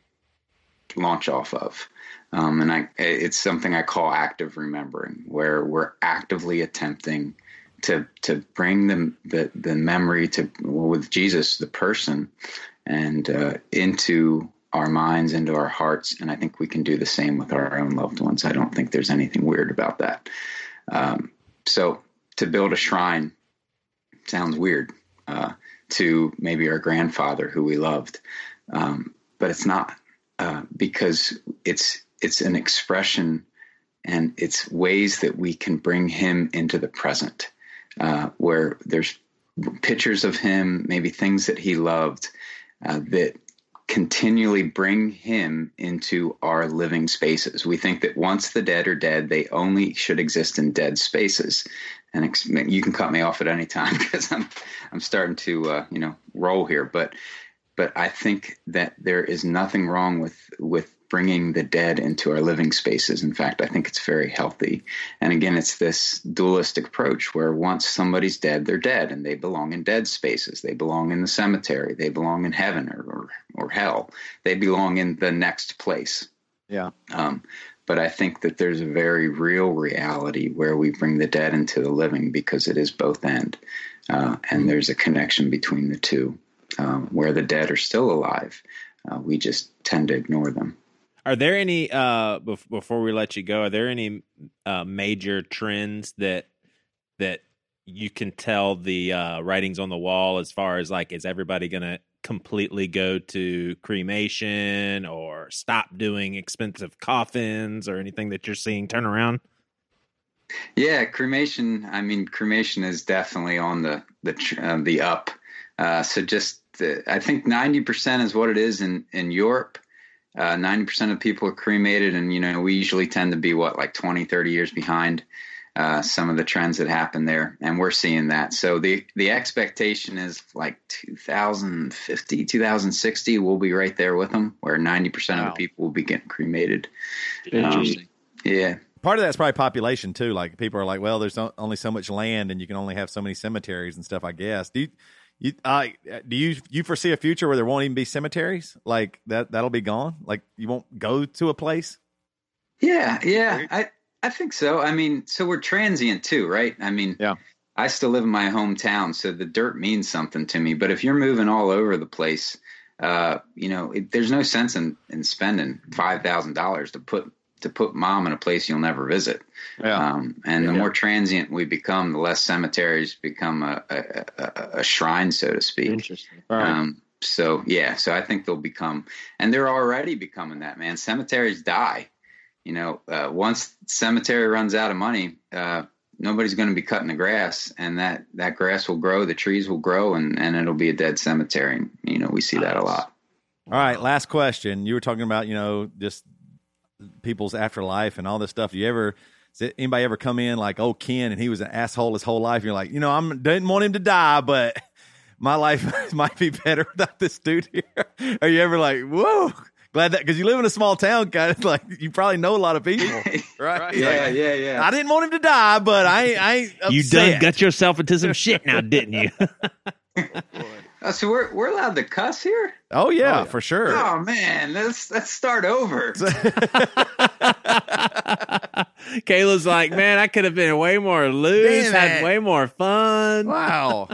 launch off of. Um, and I, it's something I call active remembering, where we're actively attempting to to bring the the, the memory to well, with Jesus, the person, and uh, into our minds, into our hearts, and I think we can do the same with our own loved ones. I don't think there's anything weird about that. Um, so to build a shrine sounds weird uh, to maybe our grandfather who we loved, um, but it's not uh, because it's it's an expression and it's ways that we can bring him into the present uh, where there's pictures of him, maybe things that he loved uh, that continually bring him into our living spaces. We think that once the dead are dead, they only should exist in dead spaces. And you can cut me off at any time because I'm I'm starting to uh, you know roll here, but but I think that there is nothing wrong with with bringing the dead into our living spaces. In fact, I think it's very healthy. And again, it's this dualistic approach where once somebody's dead, they're dead and they belong in dead spaces. They belong in the cemetery. They belong in heaven or, or, or hell. They belong in the next place. Yeah. Um, but I think that there's a very real reality where we bring the dead into the living because it is both end, uh, and there's a connection between the two, um, where the dead are still alive. Uh, we just tend to ignore them. Are there any uh bef- before we let you go? Are there any uh, major trends that that you can tell the uh, writings on the wall as far as like is everybody going to completely go to cremation or stop doing expensive coffins or anything that you're seeing turn around? Yeah, cremation. I mean, cremation is definitely on the the uh, the up. Uh, so just the, I think ninety percent is what it is in in Europe. Uh, ninety percent of people are cremated, and you know we usually tend to be what like 20, 30 years behind uh, some of the trends that happen there, and we're seeing that. So the the expectation is like 2050, 2060, we'll be right there with them, where ninety percent of the people will be getting cremated. Um, Interesting. yeah, Part of that's probably population too. Like people are like, well, there's only so much land, and you can only have so many cemeteries and stuff. I guess. Do you, you uh, do you you foresee a future where there won't even be cemeteries? Like that that'll be gone. Like you won't go to a place. Yeah, yeah, I I think so. I mean, so we're transient too, right? I mean, Yeah. I still live in my hometown, so the dirt means something to me. But if you're moving all over the place, uh, you know, it, there's no sense in in spending five thousand dollars to put to put mom in a place you'll never visit. Yeah. Um, and the Yeah. more transient we become, the less cemeteries become a a, a, a shrine, so to speak. Interesting. Right. Um, so yeah, so I think they'll become, and they're already becoming that. Man, cemeteries die. You know, uh, once cemetery runs out of money, uh, nobody's going to be cutting the grass, and that that grass will grow, the trees will grow, and and it'll be a dead cemetery. And, you know, we see that a lot. All right, last question. You were talking about you know just people's afterlife and all this stuff. Do you ever? Does anybody ever come in like, oh, Ken, and he was an asshole his whole life? You're like, you know, I'm didn't want him to die, but my life might be better without this dude here. Are you ever like, whoa? Glad that because you live in a small town, kind of like you probably know a lot of people, right? Yeah, Like, yeah, yeah. I didn't want him to die, but I, I ain't You done got yourself into some shit now, didn't you? Oh, so we're we're allowed to cuss here? Oh yeah, for sure. Oh man, let's let's start over. Kayla's like, man, I could have been way more loose, Damn had it. way more fun. Wow.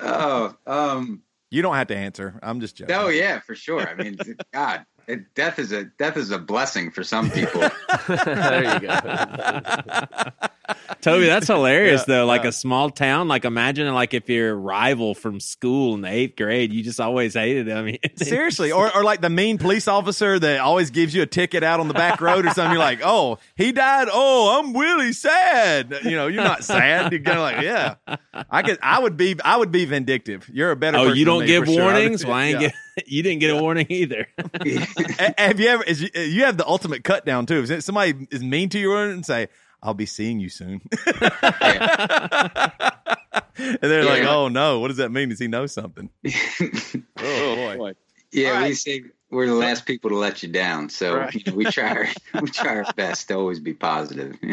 oh, um, You don't have to answer. I'm just joking. oh yeah, for sure. I mean, God, it, death is a death is a blessing for some people. there you go. Toby, that's hilarious Yeah, though. Like yeah. a small town, like imagine like if your rival from school in the eighth grade, you just always hated him. Seriously, or or like the mean police officer that always gives you a ticket out on the back road or something. You're like, oh, he died. Oh, I'm really sad. You know, you're not sad. You're kind of like, yeah, I could, I would be, I would be vindictive. You're a better. Oh, person you don't me, give for sure. I warnings? Well, I ain't yeah. get, you didn't get a warning either. Have you ever? Is you, you have the ultimate cut down too. If somebody is mean to you and say, "I'll be seeing you soon," and they're like, "Oh no, what does that mean? Does he know something?" oh boy. Yeah, All we right. say we're the last people to let you down, so Right. you know, we try our, we try our best to always be positive. All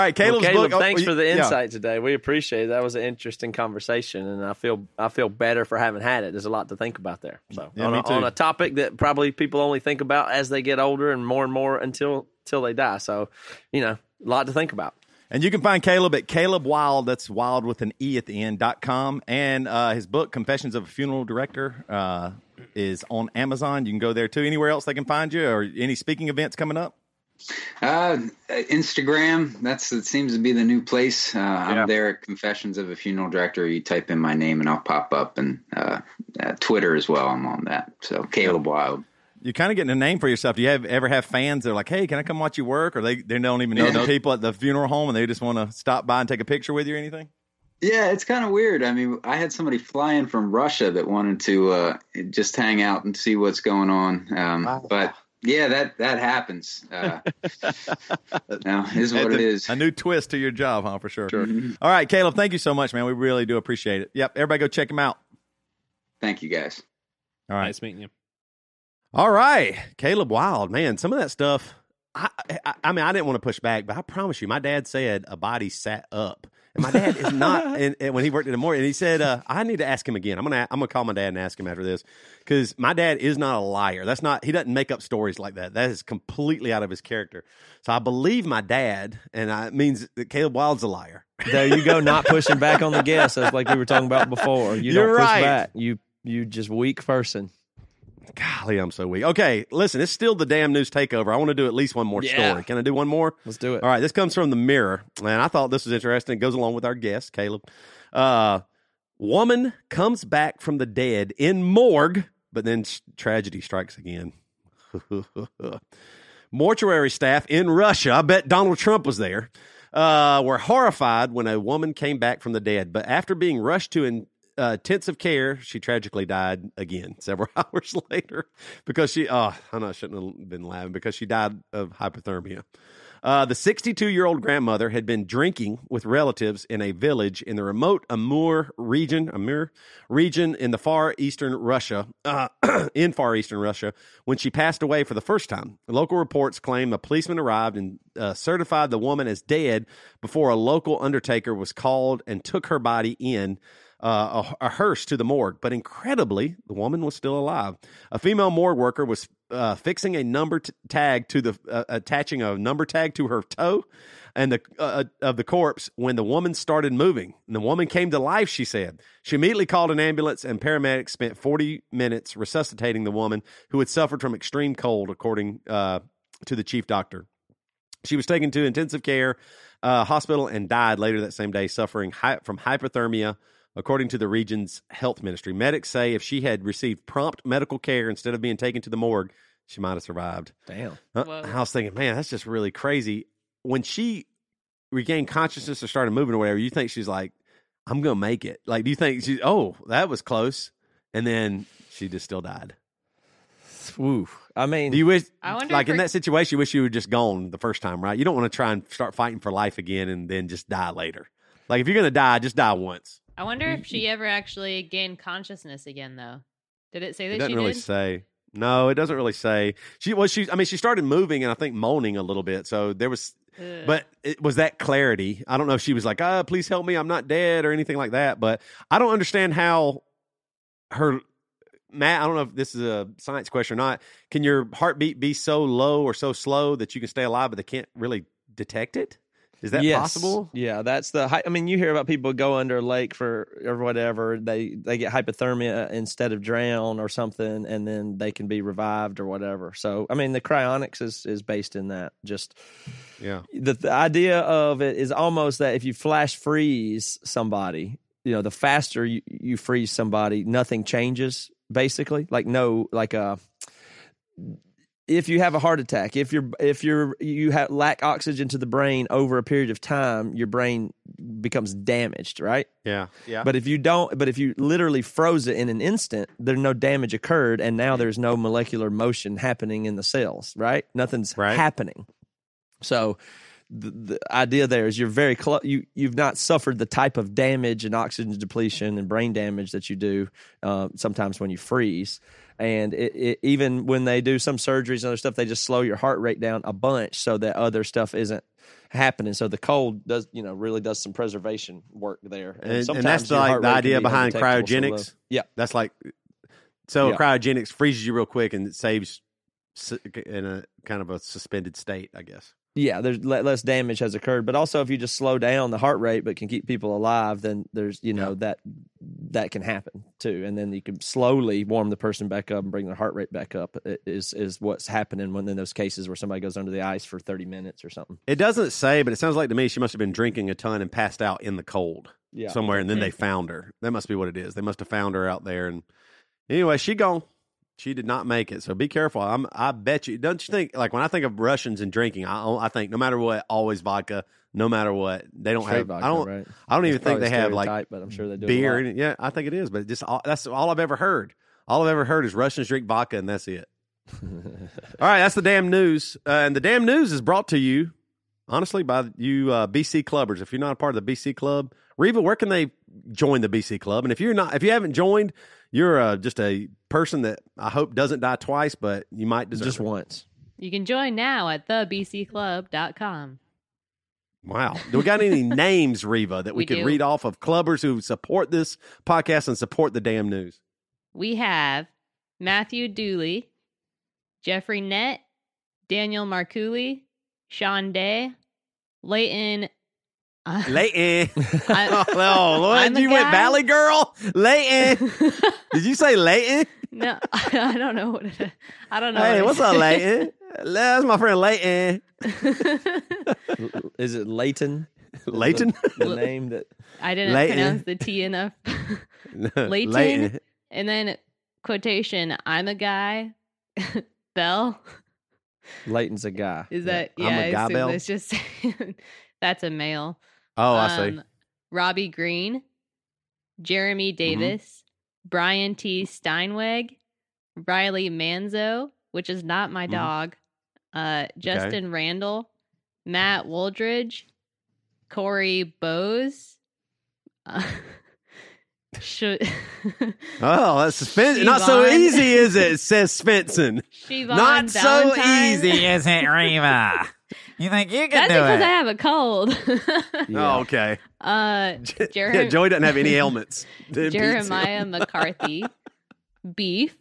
right, Well, Caleb, book. oh, thanks you- for the yeah. insight today. We appreciate it. That was an interesting conversation, and I feel I feel better for having had it. There's a lot to think about there. So Yeah, on, me a, too. on a topic that probably people only think about as they get older and more and more until until they die. So you know, a lot to think about. And you can find Caleb at Caleb Wilde. That's wild with an E at the end dot com. And uh, his book, Confessions of a Funeral Director, uh, is on Amazon. You can go there too. Anywhere else they can find you or any speaking events coming up? Uh, Instagram, that's it seems to be the new place. Uh, I'm there at Confessions of a Funeral Director. You type in my name and I'll pop up, and uh, uh, Twitter as well. I'm on that. So Caleb Wilde. You're kind of getting a name for yourself. Do you have ever have fans that are like, "Hey, can I come watch you work?" Or they they don't even know Yeah. the people at the funeral home and they just want to stop by and take a picture with you or anything? Yeah, it's kind of weird. I mean, I had somebody fly in from Russia that wanted to uh, just hang out and see what's going on. Um, But yeah, that that happens. Uh, no, is what it is. A new twist to your job, huh? For sure. Mhm. All right, Caleb. Thank you so much, man. We really do appreciate it. Yep. Everybody, go check him out. Thank you, guys. All right. Nice meeting you. All right, Caleb Wilde, man, some of that stuff. I, I, I mean, I didn't want to push back, but I promise you, my dad said a body sat up, And my dad is not. And, and when he worked in the morning, and he said, uh, "I need to ask him again. I'm gonna I'm gonna call my dad and ask him after this because my dad is not a liar. That's not. He doesn't make up stories like that. That is completely out of his character. So I believe my dad, and I, it means that Caleb Wilde's a liar. There you go, not pushing back on the guests. That's like we were talking about before. You You're don't push right. back. You you just weak person. Golly, I'm so weak. Okay, listen, it's still the damn news takeover. I want to do at least one more Yeah. story. Can I do one more? Let's do it. All right, this comes from the Mirror, and I thought this was interesting. It goes along with our guest, Caleb. Uh, woman comes back from the dead in morgue, but then tragedy strikes again. Mortuary staff in Russia, I bet Donald Trump was there, uh, were horrified when a woman came back from the dead. But after being rushed to in, uh, intensive care, she tragically died again several hours later because she, oh, I know I shouldn't have been laughing because she died of hypothermia. Uh, the 62 year old grandmother had been drinking with relatives in a village in the remote Amur region, Amur region in the far eastern Russia, uh, in far eastern Russia, when she passed away for the first time. Local reports claim a policeman arrived and uh, certified the woman as dead before a local undertaker was called and took her body in uh, a, a hearse to the morgue. But incredibly, the woman was still alive. A female morgue worker was uh, fixing a number t- tag to the uh, attaching a number tag to her toe and the uh, of the corpse when the woman started moving. And the woman came to life. She said she immediately called an ambulance, and paramedics spent forty minutes resuscitating the woman who had suffered from extreme cold, according uh, to the chief doctor. She was taken to intensive care uh, hospital and died later that same day, suffering from hypothermia, according to the region's health ministry. Medics say if she had received prompt medical care instead of being taken to the morgue, she might have survived. Damn. Uh, Whoa. I was thinking, man, that's just really crazy. When she regained consciousness or started moving or whatever, you think she's like, I'm going to make it. Like, do you think she, oh, that was close? And then she just still died. Woo. I mean, Do you wish, I wonder like in that situation, you wish you were just gone the first time, right? You don't want to try and start fighting for life again and then just die later. Like if you're going to die, just die once. I wonder if she ever actually gained consciousness again, though. Did it say It that doesn't she really did? say. No, it doesn't really say. She was she. I mean, she started moving and I think moaning a little bit. So there was, Ugh. but it was that clarity. I don't know if she was like, "Ah, please help me, I'm not dead" or anything like that. But I don't understand how her Matt. I don't know if this is a science question or not. Can your heartbeat be so low or so slow that you can stay alive, but they can't really detect it? Is that Yes. possible? Yeah, that's the. I mean, you hear about people go under a lake for or whatever. They they get hypothermia instead of drown or something, and then they can be revived or whatever. So, I mean, the cryonics is is based in that. Just Yeah. the, the idea of it is almost that if you flash freeze somebody, you know, the faster you, you freeze somebody, nothing changes. Basically, like no, like uh if you have a heart attack, if you're if you're you have lack oxygen to the brain over a period of time, your brain becomes damaged, right? Yeah. Yeah. But if you don't, but if you literally froze it in an instant, there no damage occurred, and now there's no molecular motion happening in the cells, right? Nothing's Right. happening. So the, the idea there is you're very close. You you've not suffered the type of damage and oxygen depletion and brain damage that you do uh, sometimes when you freeze. And it, it, even when they do some surgeries and other stuff, they just slow your heart rate down a bunch so that other stuff isn't happening. So the cold does, you know, really does some preservation work there. and, and sometimes that's like the idea be behind cryogenics. Yeah. That's like so Yeah. cryogenics freezes you real quick and it saves in a kind of a suspended state, I guess. Yeah, there's less damage has occurred, but also if you just slow down the heart rate but can keep people alive, then there's you know that that can happen too, and then you can slowly warm the person back up and bring their heart rate back up. Is is what's happening when in those cases where somebody goes under the ice for thirty minutes or something. It doesn't say, but it sounds like to me she must have been drinking a ton and passed out in the cold Yeah, somewhere, and then they found her. That must be what it is. They must have found her out there, and anyway, she gone. She did not make it, so be careful. I'm, I bet you. Don't you think? Like when I think of Russians and drinking, I, I think no matter what, always vodka. No matter what, they don't Straight have. vodka, I don't. right? I don't even think they have like stereotype, but I'm sure they do. beer. A lot. and- Yeah, I think it is, but just all, that's all I've ever heard. All I've ever heard is Russians drink vodka, and that's it. all right, that's the damn news, uh, and the damn news is brought to you, honestly, by you uh, BC clubbers. If you're not a part of the BC club, Reva, where can they join the BC club? And if you're not, if you haven't joined, you're uh, just a person that I hope doesn't die twice, but you might deserve just it. once. You can join now at thebcclub.com. Wow. Do we got any names, Reva, that we, We could do. read off of clubbers who support this podcast and support the damn news? We have Matthew Dooley, Jeffrey Nett, Daniel Marcouli, Sean Day, Leighton. Uh, Leighton. I- oh, Lord, I'm a you went guy. Valley Girl? Leighton. Did you say Leighton? No, I don't know what it. I don't know. Hey, what what's up, Leighton? That's my friend Leighton. Is it Leighton? Leighton? The, the name that I didn't Leighton. pronounce the T enough. Leighton. Leighton. and then quotation: "I'm a guy." Bell Leighton's a guy. is that? yeah? I'm Yeah, a I guy, assume Bell? It's just that's a male. Oh, I see. Um, Robbie Green, Jeremy Mm-hmm. Davis, Brian T. Steinweg, Riley Manzo, which is not my Mhm. dog, uh, Justin Randall, Matt Woldridge, Corey Bose. Uh, should Oh, that's suspense. Not so easy, is it? Says Svensson. Siobhan Not so easy, is it, Reva? You think you can That's do because it? I have a cold. Oh, okay. uh, yeah, Joey doesn't have any ailments. It beats him. Jeremiah McCarthy, Beef,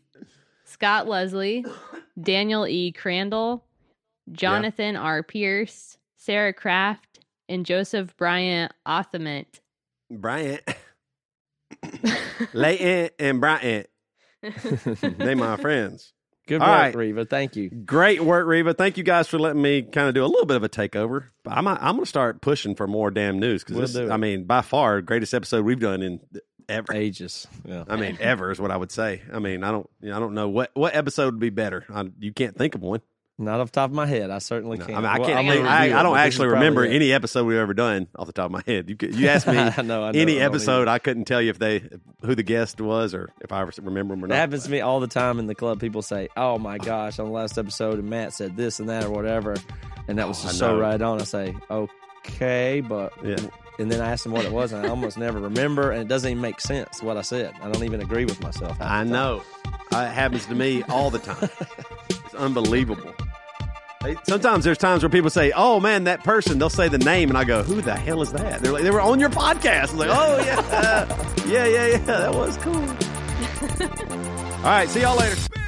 Scott Leslie, Daniel E. Crandall, Jonathan R. Pierce, Sarah Kraft, and Joseph Bryant Othament. Bryant. Leighton and Bryant. They my friends. Good All work, right. Reva. Thank you. Great work, Reva. Thank you guys for letting me kind of do a little bit of a takeover. I'm I'm going to start pushing for more damn news because We'll this. I mean, by far, greatest episode we've done in ever. Ages. Yeah. I mean, ever is what I would say. I mean, I don't, you know, I don't know what what episode would be better. I, you can't think of one. Not off the top of my head. I certainly No, can't. mean, I Well, can't. I'm I, gonna I, I don't but this is actually remember any episode we've ever done off the top of my head. You you asked me I know. I know, any I episode. I couldn't tell you if they who the guest was or if I ever remember them or not. happens to me all the time in the club. People say, "Oh my gosh, on the last episode, and Matt said this and that or whatever," and that was Oh, just so right on. I say, "Okay," but Yeah. and then I ask them what it was, and I almost never remember, and it doesn't even make sense what I said. I don't even agree with myself. I know. It happens to me all the time. it's unbelievable. Sometimes there's times where people say, "Oh man, that person." They'll say the name, and I go, "Who the hell is that?" They're like, "They were on your podcast." I'm like, "Oh yeah, uh, yeah, yeah, yeah. That was cool." all right, see y'all later.